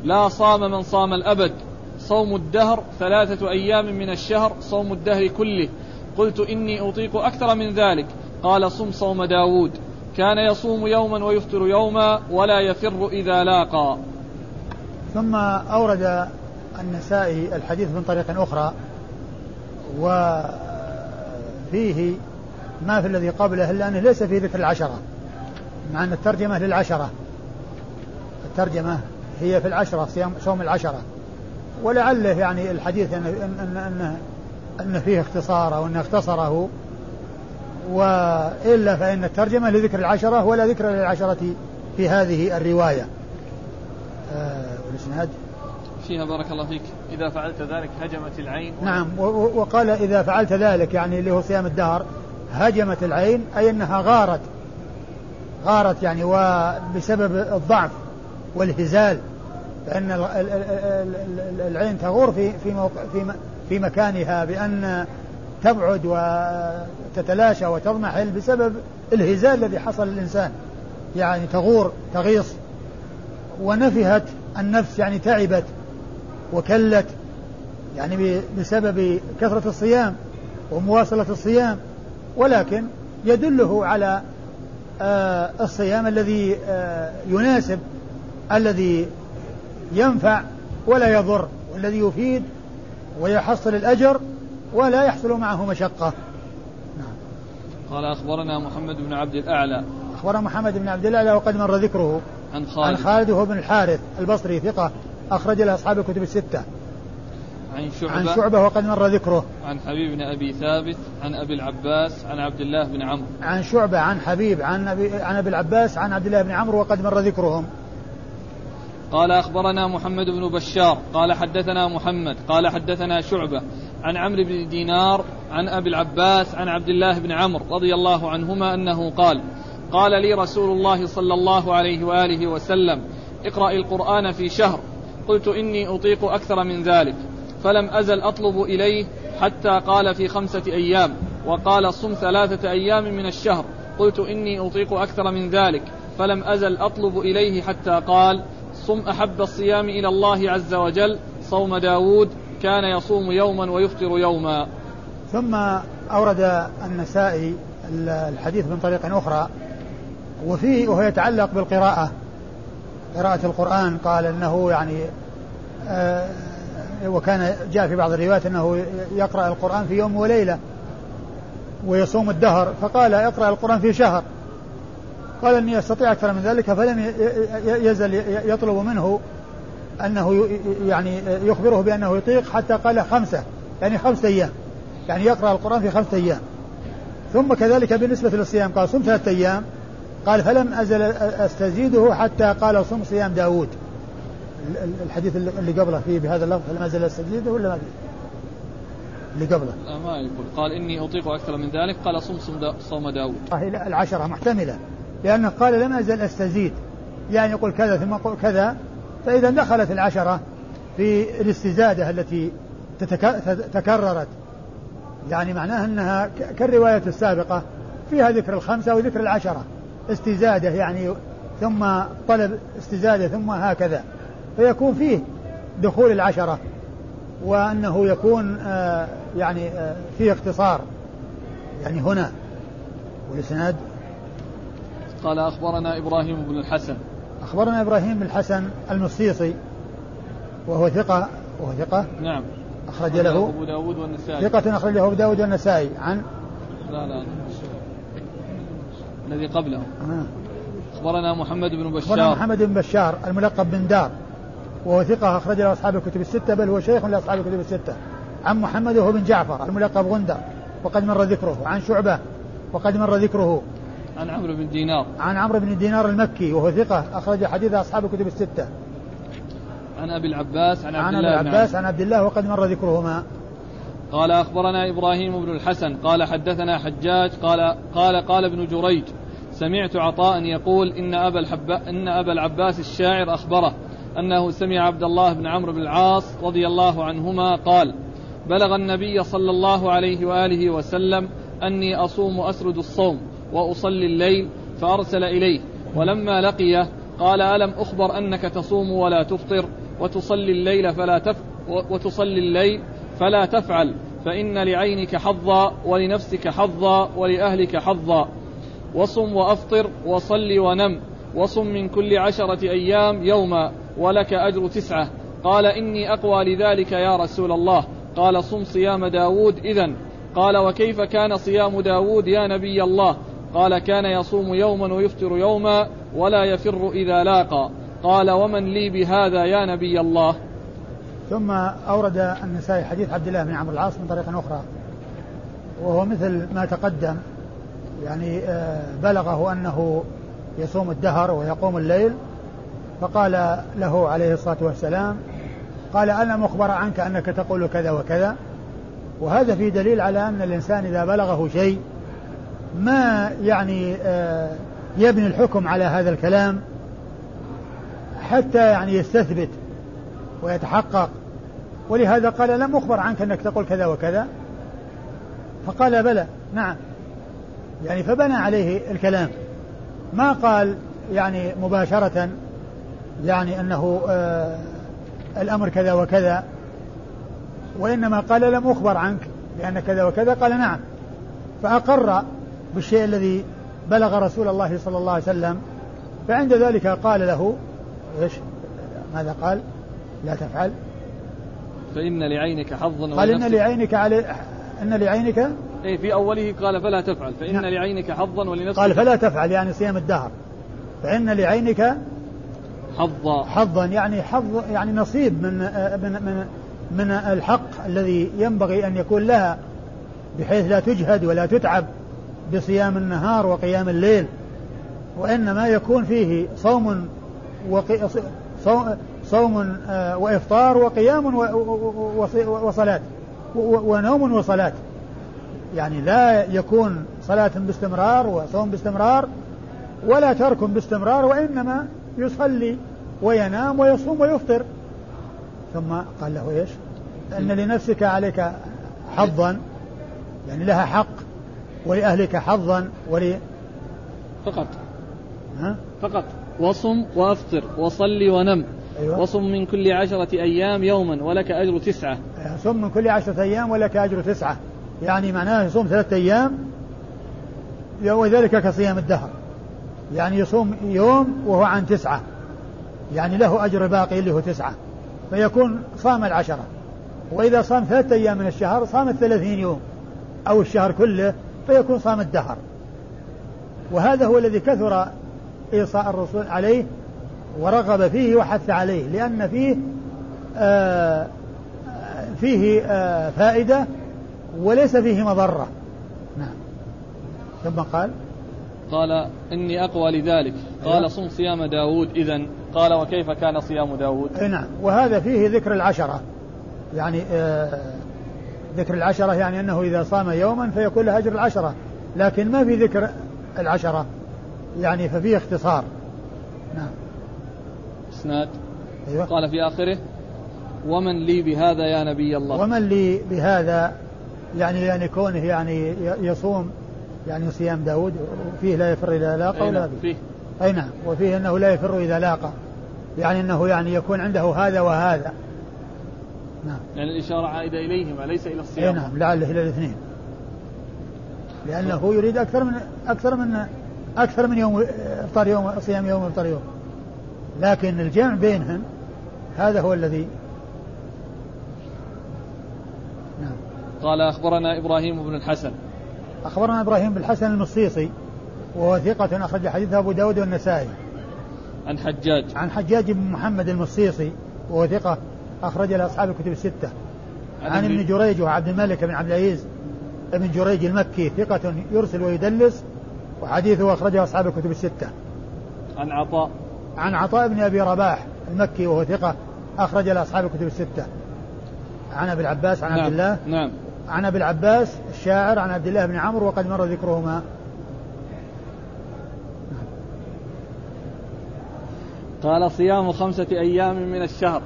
لا صام من صام الأبد. صوم الدهر ثلاثة أيام من الشهر صوم الدهر كله. قلت إني أطيق أكثر من ذلك. قال صم صوم داود. كان يصوم يوما ويفطر يوما ولا يفر إذا لاقى. ثم أورد النسائي الحديث من طريق أخرى وفيه ما في الذي قبله إلا أنه ليس في ذكر العشرة مع أن الترجمة للعشرة. الترجمة هي في العشرة صيام صوم العشرة. ولعله يعني الحديث ان ان, أن فيه اختصار أو انه اختصره. وإلا فإن الترجمة لذكر العشرة ولا ذكر للعشرة في هذه الرواية. آه فيها بارك الله فيك. إذا فعلت ذلك هجمت العين. نعم و- و- وقال إذا فعلت ذلك يعني اللي هو صيام الدهر هجمت العين أي أنها غارت. غارت يعني وبسبب الضعف. والهزال فإن ال- ال- ال- ال- العين تغور في في موقع في في مكانها بأن تبعد وتتلاشى وتضمحل بسبب الهزال الذي حصل للإنسان. يعني تغور تغيص. ونفهت النفس يعني تعبت وكلت يعني بسبب كثرة الصيام ومواصلة الصيام. ولكن يدله على آه، الصيام الذي آه، يناسب الذي ينفع ولا يضر والذي يفيد ويحصل الأجر ولا يحصل معه مشقة. قال أخبرنا محمد بن عبد الأعلى. أخبر محمد بن عبد الله وقد مر ذكره. عن عن خالد خالد وهو بن الحارث البصري ثقة أخرج له أصحاب الكتب الستة. عن شعبة. عن شعبة وقد مر ذكره. عن حبيب بن أبي ثابت عن أبي العباس عن عبد الله بن عمرو. عن شعبة عن حبيب عن أبي, عن أبي العباس عن عبد الله بن عمرو وقد مر ذكرهم. قال أخبرنا محمد بن بشار قال حدثنا محمد قال حدثنا شعبة عن عمرو بن دينار عن أبي العباس عن عبد الله بن عمرو رضي الله عنهما أنه قال قال لي رسول الله صلى الله عليه وآله وسلم اقرأ القرآن في شهر. قلت إني أطيق أكثر من ذلك. فلم أزل أطلب إليه حتى قال في خمسة أيام وقال صم ثلاثة أيام من الشهر. قلت إني أطيق أكثر من ذلك. فلم أزل أطلب إليه حتى قال صم أحب الصيام إلى الله عز وجل. صوم داود كان يصوم يوما ويفطر يوما. ثم أورد النسائي الحديث من طريق أخرى وفيه وهو يتعلق بالقراءة قراءة القرآن. قال أنه يعني آه وكان جاء في بعض الروايات أنه يقرأ القرآن في يوم وليلة ويصوم الدهر. فقال اقرأ القرآن في شهر. قال إني أستطيع أكثر من ذلك فلم يزل يطلب منه أنه يعني يخبره بأنه يطيق حتى قال خمسة يعني خمسة أيام. يعني يقرأ القرآن في خمسة أيام. ثم كذلك بالنسبة للصيام قال صم ثلاثة أيام. قال فلم أزل أستزيده حتى قال صم صيام داود. الحديث اللي قبله فيه بهذا اللفظ فلم أزل أستزيده ولا ما فيه اللي قبله. لا ما يقول. قال إني أطيق أكثر من ذلك قال صم صم دا صوم داود. العشرة محتملة. لأنه قال لم أزل أستزيد. يعني يقول كذا ثم يقول كذا. فإذا دخلت العشرة في الاستزادة التي تكررت. يعني معناها أنها كالرواية السابقة. فيها ذكر الخمسة وذكر العشرة. استزادة يعني ثم طلب استزادة ثم هكذا. فيكون فيه دخول العشرة. وأنه يكون آه يعني آه فيه اختصار. يعني هنا. والإسناد قال أخبرنا إبراهيم بن الحسن. أخبرنا إبراهيم بن الحسن المصيصي وهو ثقة وهو ثقة؟ نعم. أخرج له. أبو داود والنسائي. ثقة أخرج له أبو داود والنسائي. عن؟ لا لا الذي قبله. آه. أخبرنا محمد بن أخبرنا بشار محمد بن بشار الملقب بن دار. وهو ثقة أخرج له أصحاب الكتب الستة بل هو شيخ لأصحاب الكتب الستة. عن محمد وهو بن جعفر الملقب غندر وقد مر ذكره. عن شعبة وقد مر ذكره. عن عمرو بن دينار. عن عمرو بن دينار المكي وهو ثقة أخرج حديث أصحاب الكتب الستة. عن أبي العباس عن عبد عن أبي الله العباس. عن عبد الله وقد مر ذكرهما. قال أخبرنا إبراهيم بن الحسن قال حدثنا حجاج قال قال قال ابن جريج سمعت عطاء يقول إن أبا الحبا إن أبا العباس الشاعر أخبره أنه سمع عبد الله بن عمرو بن العاص رضي الله عنهما قال بلغ النبي صلى الله عليه وآله وسلم أني أصوم أسرد الصوم. وأصلي الليل فأرسل إليه. ولما لقيه قال ألم أخبر أنك تصوم ولا تفطر؟ وتصلي الليل فلا تف وتصلي الليل فلا تفعل. فإن لعينك حظا ولنفسك حظا ولأهلك حظا. وصم وأفطر وصل ونم. وصم من كل عشرة أيام يوما ولك أجر تسعة. قال إني أقوى لذلك يا رسول الله. قال صم صيام داود إذا قال وكيف كان صيام داود يا نبي الله؟ قال كان يصوم يوما ويفطر يوما ولا يفر إذا لاقى. قال ومن لي بهذا يا نبي الله. ثم أورد النسائي حديث عبد الله بن عمرو العاص من طريق أخرى. وهو مثل ما تقدم. يعني آه، بلغه أنه يصوم الدهر ويقوم الليل. فقال له عليه الصلاة والسلام قال أنا مخبر عنك أنك تقول كذا وكذا. وهذا في دليل على أن الإنسان إذا بلغه شيء ما يعني آه، يبني الحكم على هذا الكلام حتى يعني يستثبت ويتحقق. ولهذا قال لم أخبر عنك أنك تقول كذا وكذا. فقال بلى. نعم. يعني فبنى عليه الكلام. ما قال يعني مباشرة يعني أنه آه الأمر كذا وكذا. وإنما قال لم أخبر عنك بأن كذا وكذا. قال نعم. فأقر بالشيء الذي بلغ رسول الله صلى الله عليه وسلم. فعند ذلك قال له إيش؟ ماذا قال؟ لا تفعل. فإن لعينك حظا قال إن لعينك علي إن لعينك؟ إيه في أوله قال فلا تفعل. فإن نعم. لعينك حظا ولنفسك. قال فلا تفعل يعني صيام الدهر. فإن لعينك حظا. حظا يعني حظ يعني نصيب من من من من الحق الذي ينبغي أن يكون لها بحيث لا تجهد ولا تتعب. بصيام النهار وقيام الليل وإنما يكون فيه صوم وقي صوم, صوم آه، وإفطار وقيام و- و- و- وصلاة و- ونوم وصلاة. يعني لا يكون صلاة باستمرار وصوم باستمرار ولا ترك باستمرار وإنما يصلي وينام ويصوم ويفطر. ثم قال له إيش؟ أن لنفسك عليك حظا يعني لها حق. ولأهلك حظا ول فقط. ها؟ فقط. وصم وأفطر وصلي ونم. أيوة. وصم من كل عشرة أيام يوما ولك أجر تسعة. صم من كل عشرة أيام ولك أجر تسعة. يعني معناه يصوم ثلاثة أيام وذلك كصيام الدهر. يعني يصوم يوم وهو عن تسعة. يعني له أجر باقي اللي هو تسعة. فيكون صام العشرة. وإذا صام ثلاثة أيام من الشهر صام الثلاثين يوم أو الشهر كله فيكون صام الدهر. وهذا هو الذي كثر إيصاء الرسول عليه ورغب فيه وحث عليه لأن فيه آه فيه آه فائدة وليس فيه مضرة. نعم. ثم قال قال إني أقوى لذلك. أيوة. قال صم صيام داود إذا قال وكيف كان صيام داود؟ نعم. وهذا فيه ذكر العشرة. يعني آه ذكر العشرة يعني أنه إذا صام يوما فيكون له أجر العشرة لكن ما في ذكر العشرة. يعني ففيه اختصار. نعم. إسناد. أيوة. قال في آخره ومن لي بهذا يا نبي الله. ومن لي بهذا يعني يعني كونه يعني يصوم يعني صيام داود وفيه لا يفر إذا لاقى ولا نعم، به فيه. أي نعم. وفيه أنه لا يفر إذا لاقى. يعني أنه يعني يكون عنده هذا وهذا. نعم. يعني الإشارة عائدة إليهما ليس إلى أي الصيام. نعم لعله إلى الاثنين. لأنه يريد أكثر من أكثر من أكثر من يوم إفطار يوم صيام يوم إفطار يوم. لكن الجمع بينهم هذا هو الذي نعم. قال أخبرنا إبراهيم بن الحسن. أخبرنا إبراهيم بن الحسن المصيصي وهو ثقة أخرج حديثه أبو داود والنسائي. عن حجاج. عن حجاج بن محمد المصيصي وهو ثقة أخرج له أصحاب الكتب الستة. عن, ابن جريج وعبد الملك بن عبد العزيز ابن جريج المكي ثقة يرسل ويدلس وحديثه أخرجه أصحاب الكتب الستة. عن عطاء. عن عطاء بن أبي رباح المكي وهو ثقة أخرج أصحاب الكتب الستة. عن أبي العباس عن نعم عبد الله. نعم. عن أبي العباس الشاعر عن عبد الله بن عمرو وقد مر ذكرهما. قال صيام خمسة أيام من الشهر.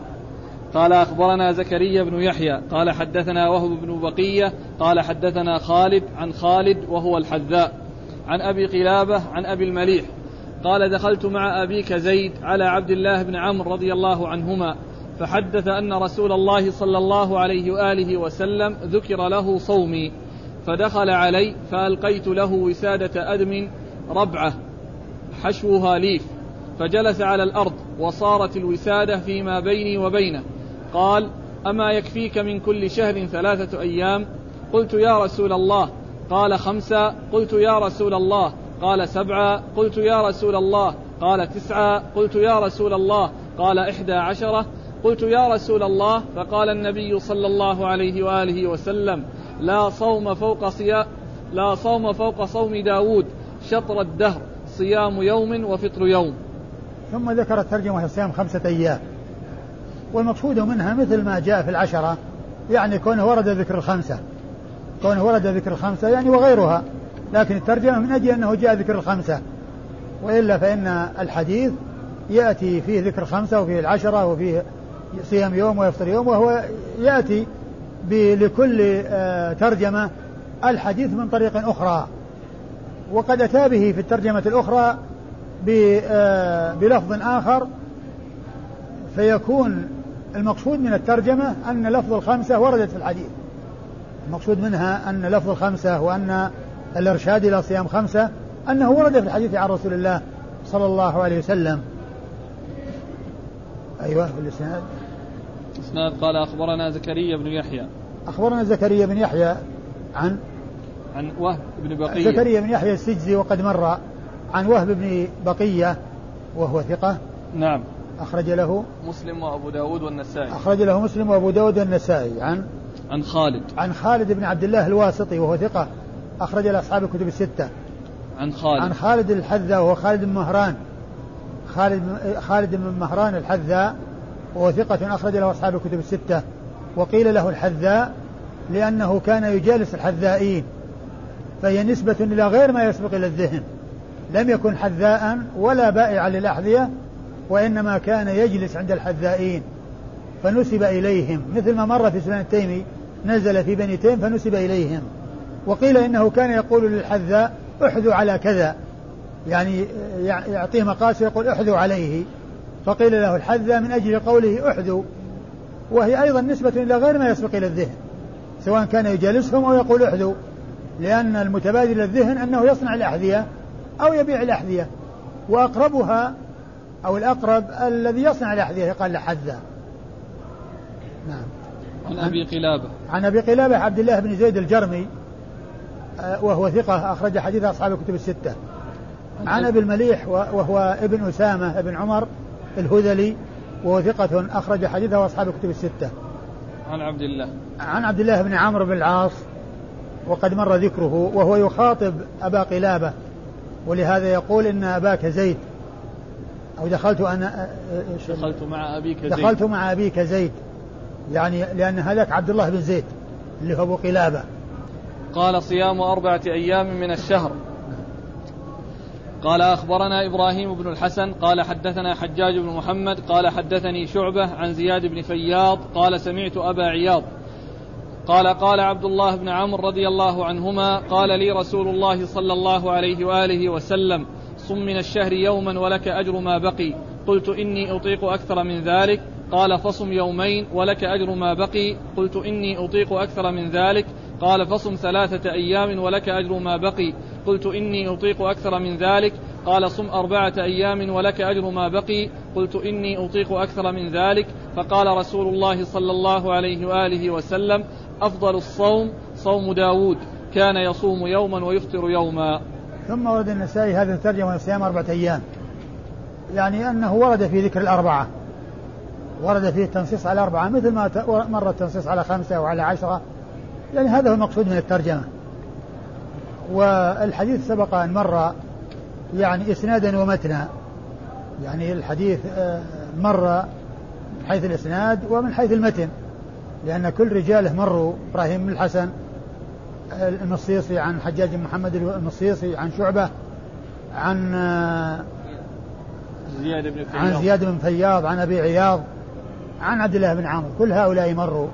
قال أخبرنا زكريا بن يحيى قال حدثنا وهب بن بقية قال حدثنا خالد عن خالد وهو الحذاء عن أبي قلابة عن أبي المليح قال دخلت مع أبيك زيد على عبد الله بن عمرو رضي الله عنهما فحدث أن رسول الله صلى الله عليه وآله وسلم ذكر له صومي فدخل علي فألقيت له وسادة أدم ربعة حشوها ليف فجلس على الأرض وصارت الوسادة فيما بيني وبينه. قال أما يكفيك من كل شهر ثلاثة أيام؟ قلت يا رسول الله. قال خمسة. قلت يا رسول الله. قال سبعة. قلت يا رسول الله. قال تسعة. قلت يا رسول الله. قال إحدى عشرة. قلت يا رسول الله. فقال النبي صلى الله عليه وآله وسلم لا صوم فوق صيام لا صوم فوق صوم داود. شطر الدهر. صيام يوم وفطر يوم. ثم ذكر الترجمة صيام خمسة أيام. والمقصود منها مثل ما جاء في العشرة يعني كونه ورد ذكر الخمسة. كونه ورد ذكر الخمسة يعني وغيرها لكن الترجمة من أجل أنه جاء ذكر الخمسة. وإلا فإن الحديث يأتي فيه ذكر خمسة وفيه العشرة وفيه صيام يوم ويفطر يوم وهو يأتي لكل آه، ترجمة الحديث من طريق أخرى. وقد أتى به في الترجمة الأخرى آه، بلفظ آخر فيكون المقصود من الترجمة أن لفظ الخمسة وردت في الحديث. المقصود منها أن لفظ الخمسة وأن الإرشاد إلى صيام خمسة أنه ورد في الحديث عن رسول الله صلى الله عليه وسلم. أيوه في الإسناد إسناد. قال أخبرنا زكريا بن يحيى. أخبرنا زكريا بن يحيى عن؟ عن وهب بن بقية. زكريا بن يحيى السجزي وقد مر عن وهب بن بقية وهو ثقة. نعم. أخرج له مسلم وأبو داود والنسائي. أخرج له مسلم وأبو داود والنسائي. عن عن خالد. عن خالد بن عبد الله الواسطي وهو ثقة أخرج له أصحاب الكتب الستة. عن خالد. عن خالد الحذاء وهو خالد بن مهران. خالد خالد بن مهران الحذاء وهو ثقة أخرج له أصحاب الكتب الستة. وقيل له الحذاء لأنه كان يجالس الحذائين. فهي نسبة إلى غير ما يسبق إلى الذهن. لم يكن حذاء ولا بائعا للأحذية وإنما كان يجلس عند الحذائين فنسب إليهم. مثل ما مر في سنن التيمي نزل في بني تيم فنسب إليهم. وقيل إنه كان يقول للحذاء احذوا على كذا. يعني يعطيه مقاس ويقول احذوا عليه. فقيل له الحذاء من أجل قوله احذوا وهي أيضا نسبة إلى غير ما يسبق إلى الذهن سواء كان يجالسهم أو يقول احذوا لأن المتبادل الذهن أنه يصنع الأحذية أو يبيع الأحذية وأقربها أو الأقرب الذي يصنع الأحذية يقال لحذا نعم. عن أبي قلابة. عن أبي قلابة عبد الله بن زيد الجرمي آه، وهو ثقة أخرج حديث أصحاب الكتب الستة. عن أبي المليح وهو ابن أسامة ابن عمر الهذلي وهو ثقة أخرج حديثه أصحاب الكتب الستة. عن عبد الله. عن عبد الله بن عمرو بن العاص وقد مر ذكره وهو يخاطب أبا قلابة ولهذا يقول إن أباك زيد. أو دخلت أنا دخلت مع أبيك زيد. دخلت مع أبيك زيد. يعني لأن هذاك عبد الله بن زيد اللي هو أبو قلابة. قال صيام أربعة أيام من الشهر. قال أخبرنا إبراهيم بن الحسن قال حدثنا حجاج بن محمد قال حدثني شعبة عن زياد بن فياض قال سمعت أبا عياض. قال قال عبد الله بن عمرو رضي الله عنهما قال لي رسول الله صلى الله عليه وآله وسلم صم من الشهر يوما ولك أجر ما بقي. قلت إني أطيق أكثر من ذلك. قال فصم يومين ولك أجر ما بقي. قلت إني أطيق أكثر من ذلك. قال فصم ثلاثة أيام ولك أجر ما بقي. قلت إني أطيق أكثر من ذلك. قال صم أربعة أيام ولك أجر ما بقي. قلت إني أطيق أكثر من ذلك. فقال رسول الله صلى الله عليه وآله وسلم أفضل الصوم صوم داود. كان يصوم يوما ويفطر يوما. ثم ورد النسائي هذه الترجمة صيام أربعة أيام. يعني أنه ورد في ذكر الأربعة. ورد فيه التنصيص على أربعة مثل ما مر التنصيص على خمسة وعلى عشرة. يعني هذا هو المقصود من الترجمة. والحديث سبق أن مر يعني إسنادا ومتنا. يعني الحديث آه، مر من حيث الإسناد ومن حيث المتن. لأن كل رجاله مروا إبراهيم بن الحسن المصيصي عن حجاج بن محمد المصيصي عن شعبة عن آه، زياد بن فياض. عن زياد بن فياض عن أبي عياض عن عبد الله بن عمرو كل هؤلاء مروا.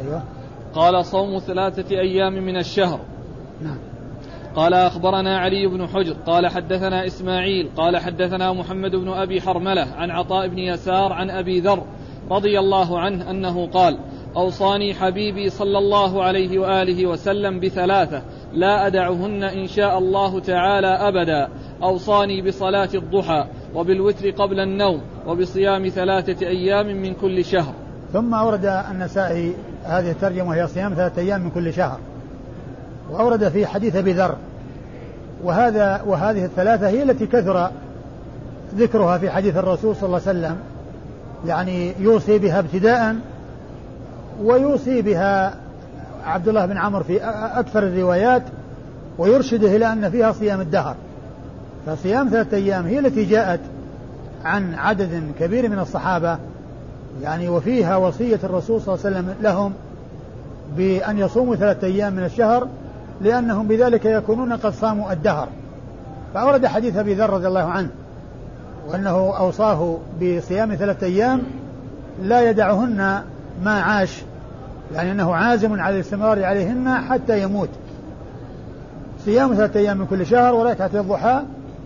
أيوه. قال صوم ثلاثة أيام من الشهر. نعم. قال أخبرنا علي بن حجر قال حدثنا إسماعيل قال حدثنا محمد بن أبي حرملة عن عطاء بن يسار عن أبي ذر رضي الله عنه أنه قال أوصاني حبيبي صلى الله عليه وآله وسلم بثلاثة لا أدعهن إن شاء الله تعالى أبدا. أوصاني بصلاة الضحى وبالوتر قبل النوم وبصيام ثلاثة أيام من كل شهر. ثم أورد النسائي هذه الترجمة وهي صيام ثلاثة أيام من كل شهر. وأورد في حديث أبي ذر وهذا وهذه الثلاثة هي التي كثر ذكرها في حديث الرسول صلى الله عليه وسلم يعني يوصي بها ابتداء ويوصي بها عبد الله بن عمرو في أكثر الروايات ويرشده إلى أن فيها صيام الدهر. فصيام ثلاثة أيام هي التي جاءت عن عدد كبير من الصحابة يعني وفيها وصية الرسول صلى الله عليه وسلم لهم بأن يصوموا ثلاثة أيام من الشهر لأنهم بذلك يكونون قد صاموا الدهر. فأورد حديث أبي ذر رضي الله عنه وأنه أوصاه بصيام ثلاثة أيام لا يدعهن ما عاش يعني أنه عازم على الاستمرار عليهن حتى يموت. صيام ثلاثة أيام من كل شهر وركعة الضحى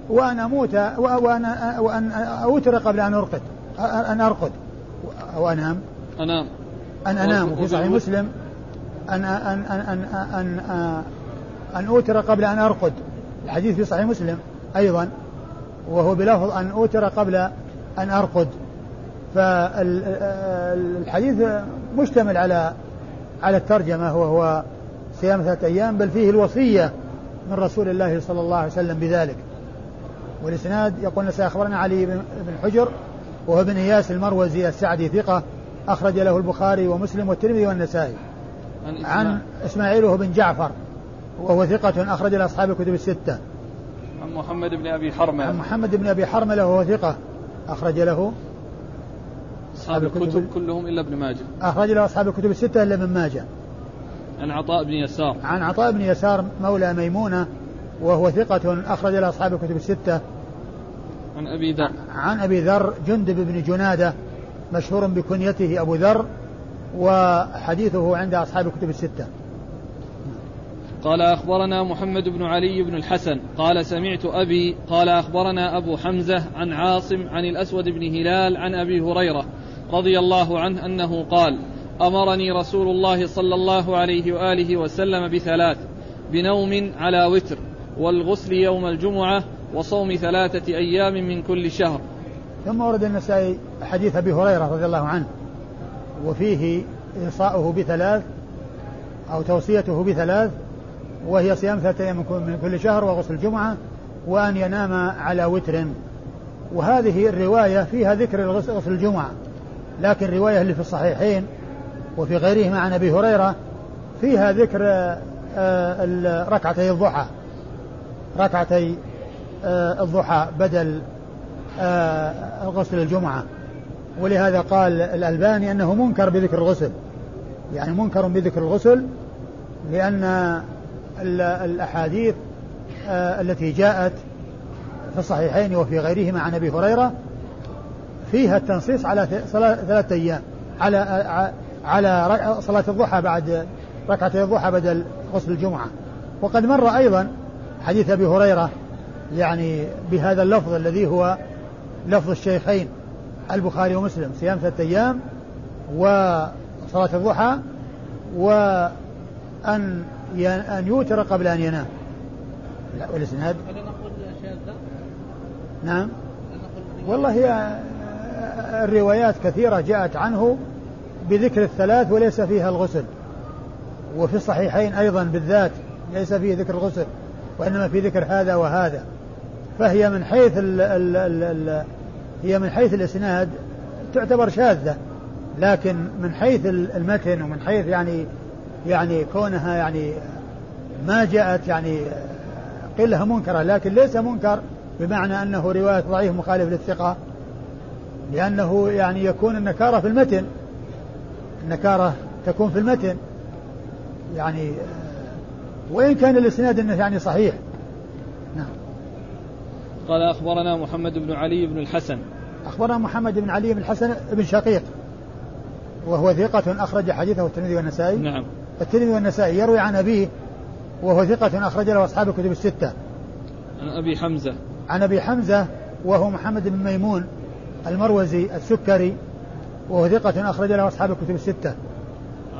وأن أموت وأن وأن أوتر قبل أن أرقد أن أرقد. أو أنام. أنام. أن أنام في صحيح مسلم. أن أن أن أن أن, أن, أن أوتر قبل أن أرقد. الحديث في صحيح مسلم أيضا وهو بلفظ أن أوتر قبل أن أرقد. فالحديث مشتمل على على الترجمة وهو صيام ثلاثة أيام بل فيه الوصية من رسول الله صلى الله عليه وسلم بذلك. والإسناد يقول أخبرنا علي بن حجر وهو ابن إياس المروزي السعدي ثقة أخرج له البخاري ومسلم والترمذي والنسائي. عن إسماعيل. وهو بن جعفر وهو ثقة أخرج له أصحاب الكتب الستة. عن محمد بن أبي حرملة. عن محمد بن أبي حرملة وهو ثقة أخرج له أصحاب الكتب كلهم إلا ابن ماجه. أخرج له أصحاب الكتب الستة إلا ابن ماجه. عن عطاء بن يسار. عن عطاء بن يسار مولى ميمونة وهو ثقة أخرج له أصحاب الكتب الستة. عن أبي ذر. عن أبي ذر جندب بن جنادة مشهور بكنيته أبو ذر وحديثه عند أصحاب الكتب الستة. قال أخبرنا محمد بن علي بن الحسن. قال سمعت أبي قال أخبرنا أبو حمزة عن عاصم عن الأسود بن هلال عن أبي هريرة. رضي الله عنه أنه قال أمرني رسول الله صلى الله عليه وآله وسلم بثلاث بنوم على وتر والغسل يوم الجمعة وصوم ثلاثة أيام من كل شهر. ثم ورد النسائي حديث أبي هريرة رضي الله عنه وفيه إيصاؤه بثلاث أو توصيته بثلاث وهي صيام ثلاثة أيام من كل شهر وغسل الجمعة وأن ينام على وتر. وهذه الرواية فيها ذكر غسل الجمعة. لكن الرواية اللي في الصحيحين وفي غيرهما عن أبي هريرة فيها ذكر آه، ركعتي الضحى. ركعتي آه، الضحى بدل آه، غسل الجمعة. ولهذا قال الألباني أنه منكر بذكر الغسل. يعني منكر بذكر الغسل لأن الأحاديث آه، التي جاءت في الصحيحين وفي غيرهما عن أبي هريرة فيها التنصيص على ثلاثة أيام. على على صلاة الضحى بعد ركعتي الضحى بدل غسل الجمعة. وقد مر أيضا حديث أبي هريرة يعني بهذا اللفظ الذي هو لفظ الشيخين البخاري ومسلم صيام ثلاثة أيام وصلاة الضحى وأن أن يوتر قبل أن ينام. لا والإسناد؟ نعم. والله هي الروايات كثيرة جاءت عنه بذكر الثلاث وليس فيها الغسل. وفي الصحيحين أيضا بالذات ليس فيه ذكر الغسل وإنما في ذكر هذا وهذا. فهي من حيث ال ال ال ال هي من حيث الإسناد تعتبر شاذة لكن من حيث المتن ومن حيث يعني يعني كونها يعني ما جاءت يعني قلها منكرة لكن ليس منكر بمعنى أنه رواية ضعيف مخالف للثقة. لأنه يعني يكون النكارة في المتن. النكارة تكون في المتن. يعني وإن كان الإسناد أنه يعني صحيح. نعم. قال أخبرنا محمد بن علي بن الحسن. أخبرنا محمد بن علي بن الحسن بن شقيق. وهو ثقة أخرج حديثه الترمذي والنسائي. نعم. الترمذي والنسائي يروي عن أبيه وهو ثقة أخرج له أصحاب الكتب الستة. عن أبي حمزة. عن أبي حمزة وهو محمد بن ميمون. المروزي السكري وهو ثقة أخرج له أصحاب الكتب الستة.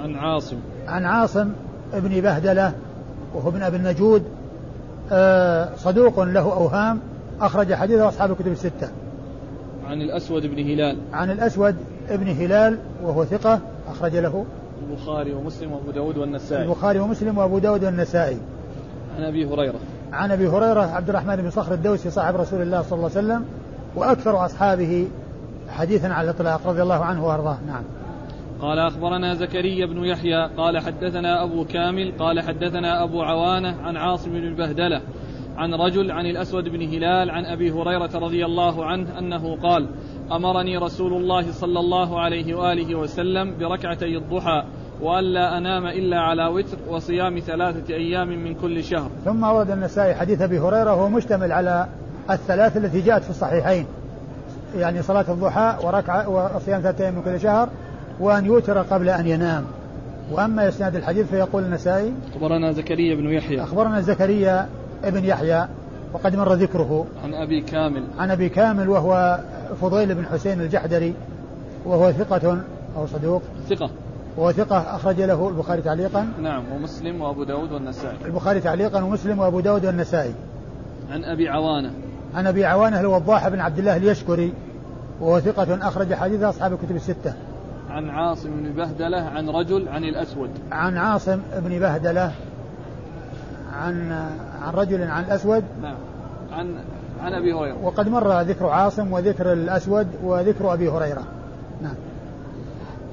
عن عاصم. عن عاصم ابن بهدلة وهو ابن أبي النجود. آه صدوق له أوهام أخرج حديثه أصحاب الكتب الستة. عن الأسود بن هلال. عن الأسود ابن هلال وهو ثقة أخرج له. البخاري ومسلم وأبو داود والنسائي. البخاري ومسلم وأبو داود والنسائي. عن أبي هريرة. عن أبي هريرة عبد الرحمن بن صخر الدوسي صاحب رسول الله صلى الله عليه وسلم. وأكثر أصحابه حديثا على الإطلاق رضي الله عنه وأرضاه. نعم. قال أخبرنا زكريا بن يحيى قال حدثنا أبو كامل قال حدثنا أبو عوانة عن عاصم بن البهدلة عن رجل عن الأسود بن هلال عن أبي هريرة رضي الله عنه أنه قال أمرني رسول الله صلى الله عليه وآله وسلم بركعتي الضحى وألا أنام إلا على وتر وصيام ثلاثة أيام من كل شهر. ثم ورد النسائي حديث أبي هريرة وهو مشتمل على الثلاث التي جاءت في الصحيحين يعني صلاة الضحى وركعة وصيام ثلاثة أيام من كل شهر وأن يوتر قبل أن ينام. وأما إسناد الحديث فيقول النسائي أخبرنا زكريا بن يحيى. أخبرنا زكريا ابن يحيى وقد مر ذكره. عن أبي كامل. عن أبي كامل وهو فضيل بن حسين الجحدري وهو ثقة أو صدوق. ثقة. وهو ثقة أخرج له البخاري تعليقا. نعم ومسلم وأبو داود والنسائي. البخاري تعليقا ومسلم وأبو داود والنسائي. عن أبي عوانة. عن أبي عوانة الوضاح بن عبد الله اليشكري وهو ثقة أخرج حديث أصحاب الكتب الستة. عن عاصم بن بهدلة عن رجل عن الأسود. عن عاصم بن بهدلة عن عن رجل عن الأسود. نعم. عن عن أبي هريرة. وقد مر ذكر عاصم وذكر الأسود وذكر أبي هريرة. نعم.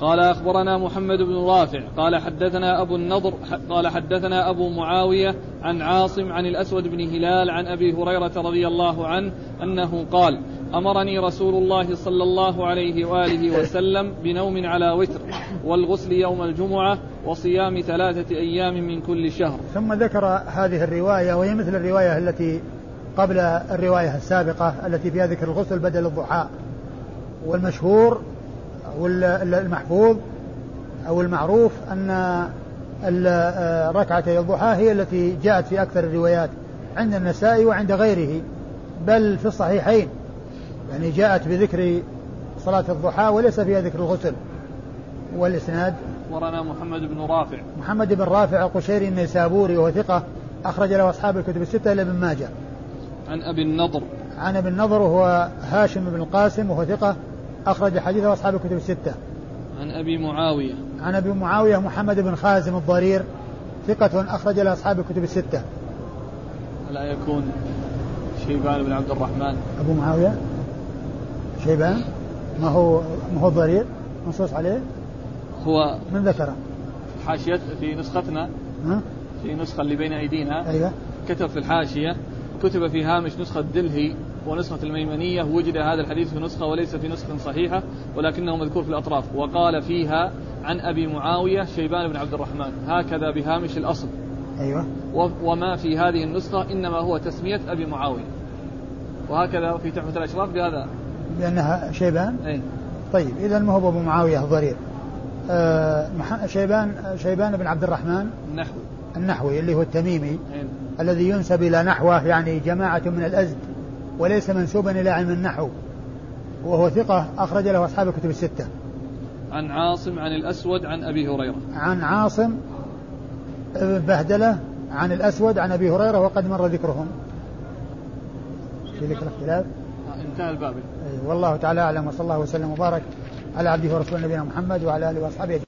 قال أخبرنا محمد بن رافع قال حدثنا أبو النضر قال حدثنا أبو معاوية عن عاصم عن الأسود بن هلال عن أبي هريرة رضي الله عنه أنه قال أمرني رسول الله صلى الله عليه وآله وسلم بنوم على وتر والغسل يوم الجمعة وصيام ثلاثة أيام من كل شهر. ثم ذكر هذه الرواية وهي مثل الرواية التي قبل الرواية السابقة التي فيها ذكر الغسل بدل الضحى والمشهور أو المحفوظ أو المعروف أن ركعتي الضحى هي التي جاءت في أكثر الروايات عند النسائي وعند غيره بل في الصحيحين. يعني جاءت بذكر صلاة الضحى وليس فيها ذكر الغسل والإسناد. ورنا محمد بن رافع. محمد بن رافع القشيري النيسابوري وهو ثقة أخرج له أصحاب الكتب الستة إلا ابن ماجه. عن أبي النضر. عن أبي النضر وهو هاشم بن القاسم وهو ثقة أخرج حديثه أصحاب الكتب الستة. عن أبي معاوية. عن أبي معاوية محمد بن خازم الضرير ثقة أخرج له أصحاب الكتب الستة. ألا يكون شيبان بن عبد الرحمن. أبو معاوية؟ شيبان؟ ما هو ما هو الضرير؟ منصوص عليه؟ هو من ذكره حاشية في نسختنا؟ في النسخة اللي بين أيدينا. أيوه. كتب في الحاشية. كتب في هامش نسخة دلهي. ونسخة الميمنية وجد هذا الحديث في نسخة وليس في نسخة صحيحة ولكنه مذكور في الأطراف. وقال فيها عن أبي معاوية شيبان بن عبد الرحمن هكذا بهامش الأصل. أيوه. وما في هذه النسخة إنما هو تسمية أبي معاوية. وهكذا في تحفة الأشراف بهذا. لأنها شيبان؟ أي طيب إذا ما هو أبو معاوية الضرير؟ آه شيبان شيبان بن عبد الرحمن؟ النحوي النحوي اللي هو التميمي. أي. الذي ينسب إلى نحوه يعني جماعة من الأزد. وليس منسوبا إلى علم النحو وهو ثقة أخرج له أصحاب الكتب الستة. عن عاصم عن الأسود عن أبي هريرة. عن عاصم بهدلة عن الأسود عن أبي هريرة وقد مر ذكرهم. في ذكر الاختلاف انتهى الباب. والله تعالى أعلم وصلى الله وسلم وبارك على عبده ورسوله نبينا محمد وعلى آله وأصحابه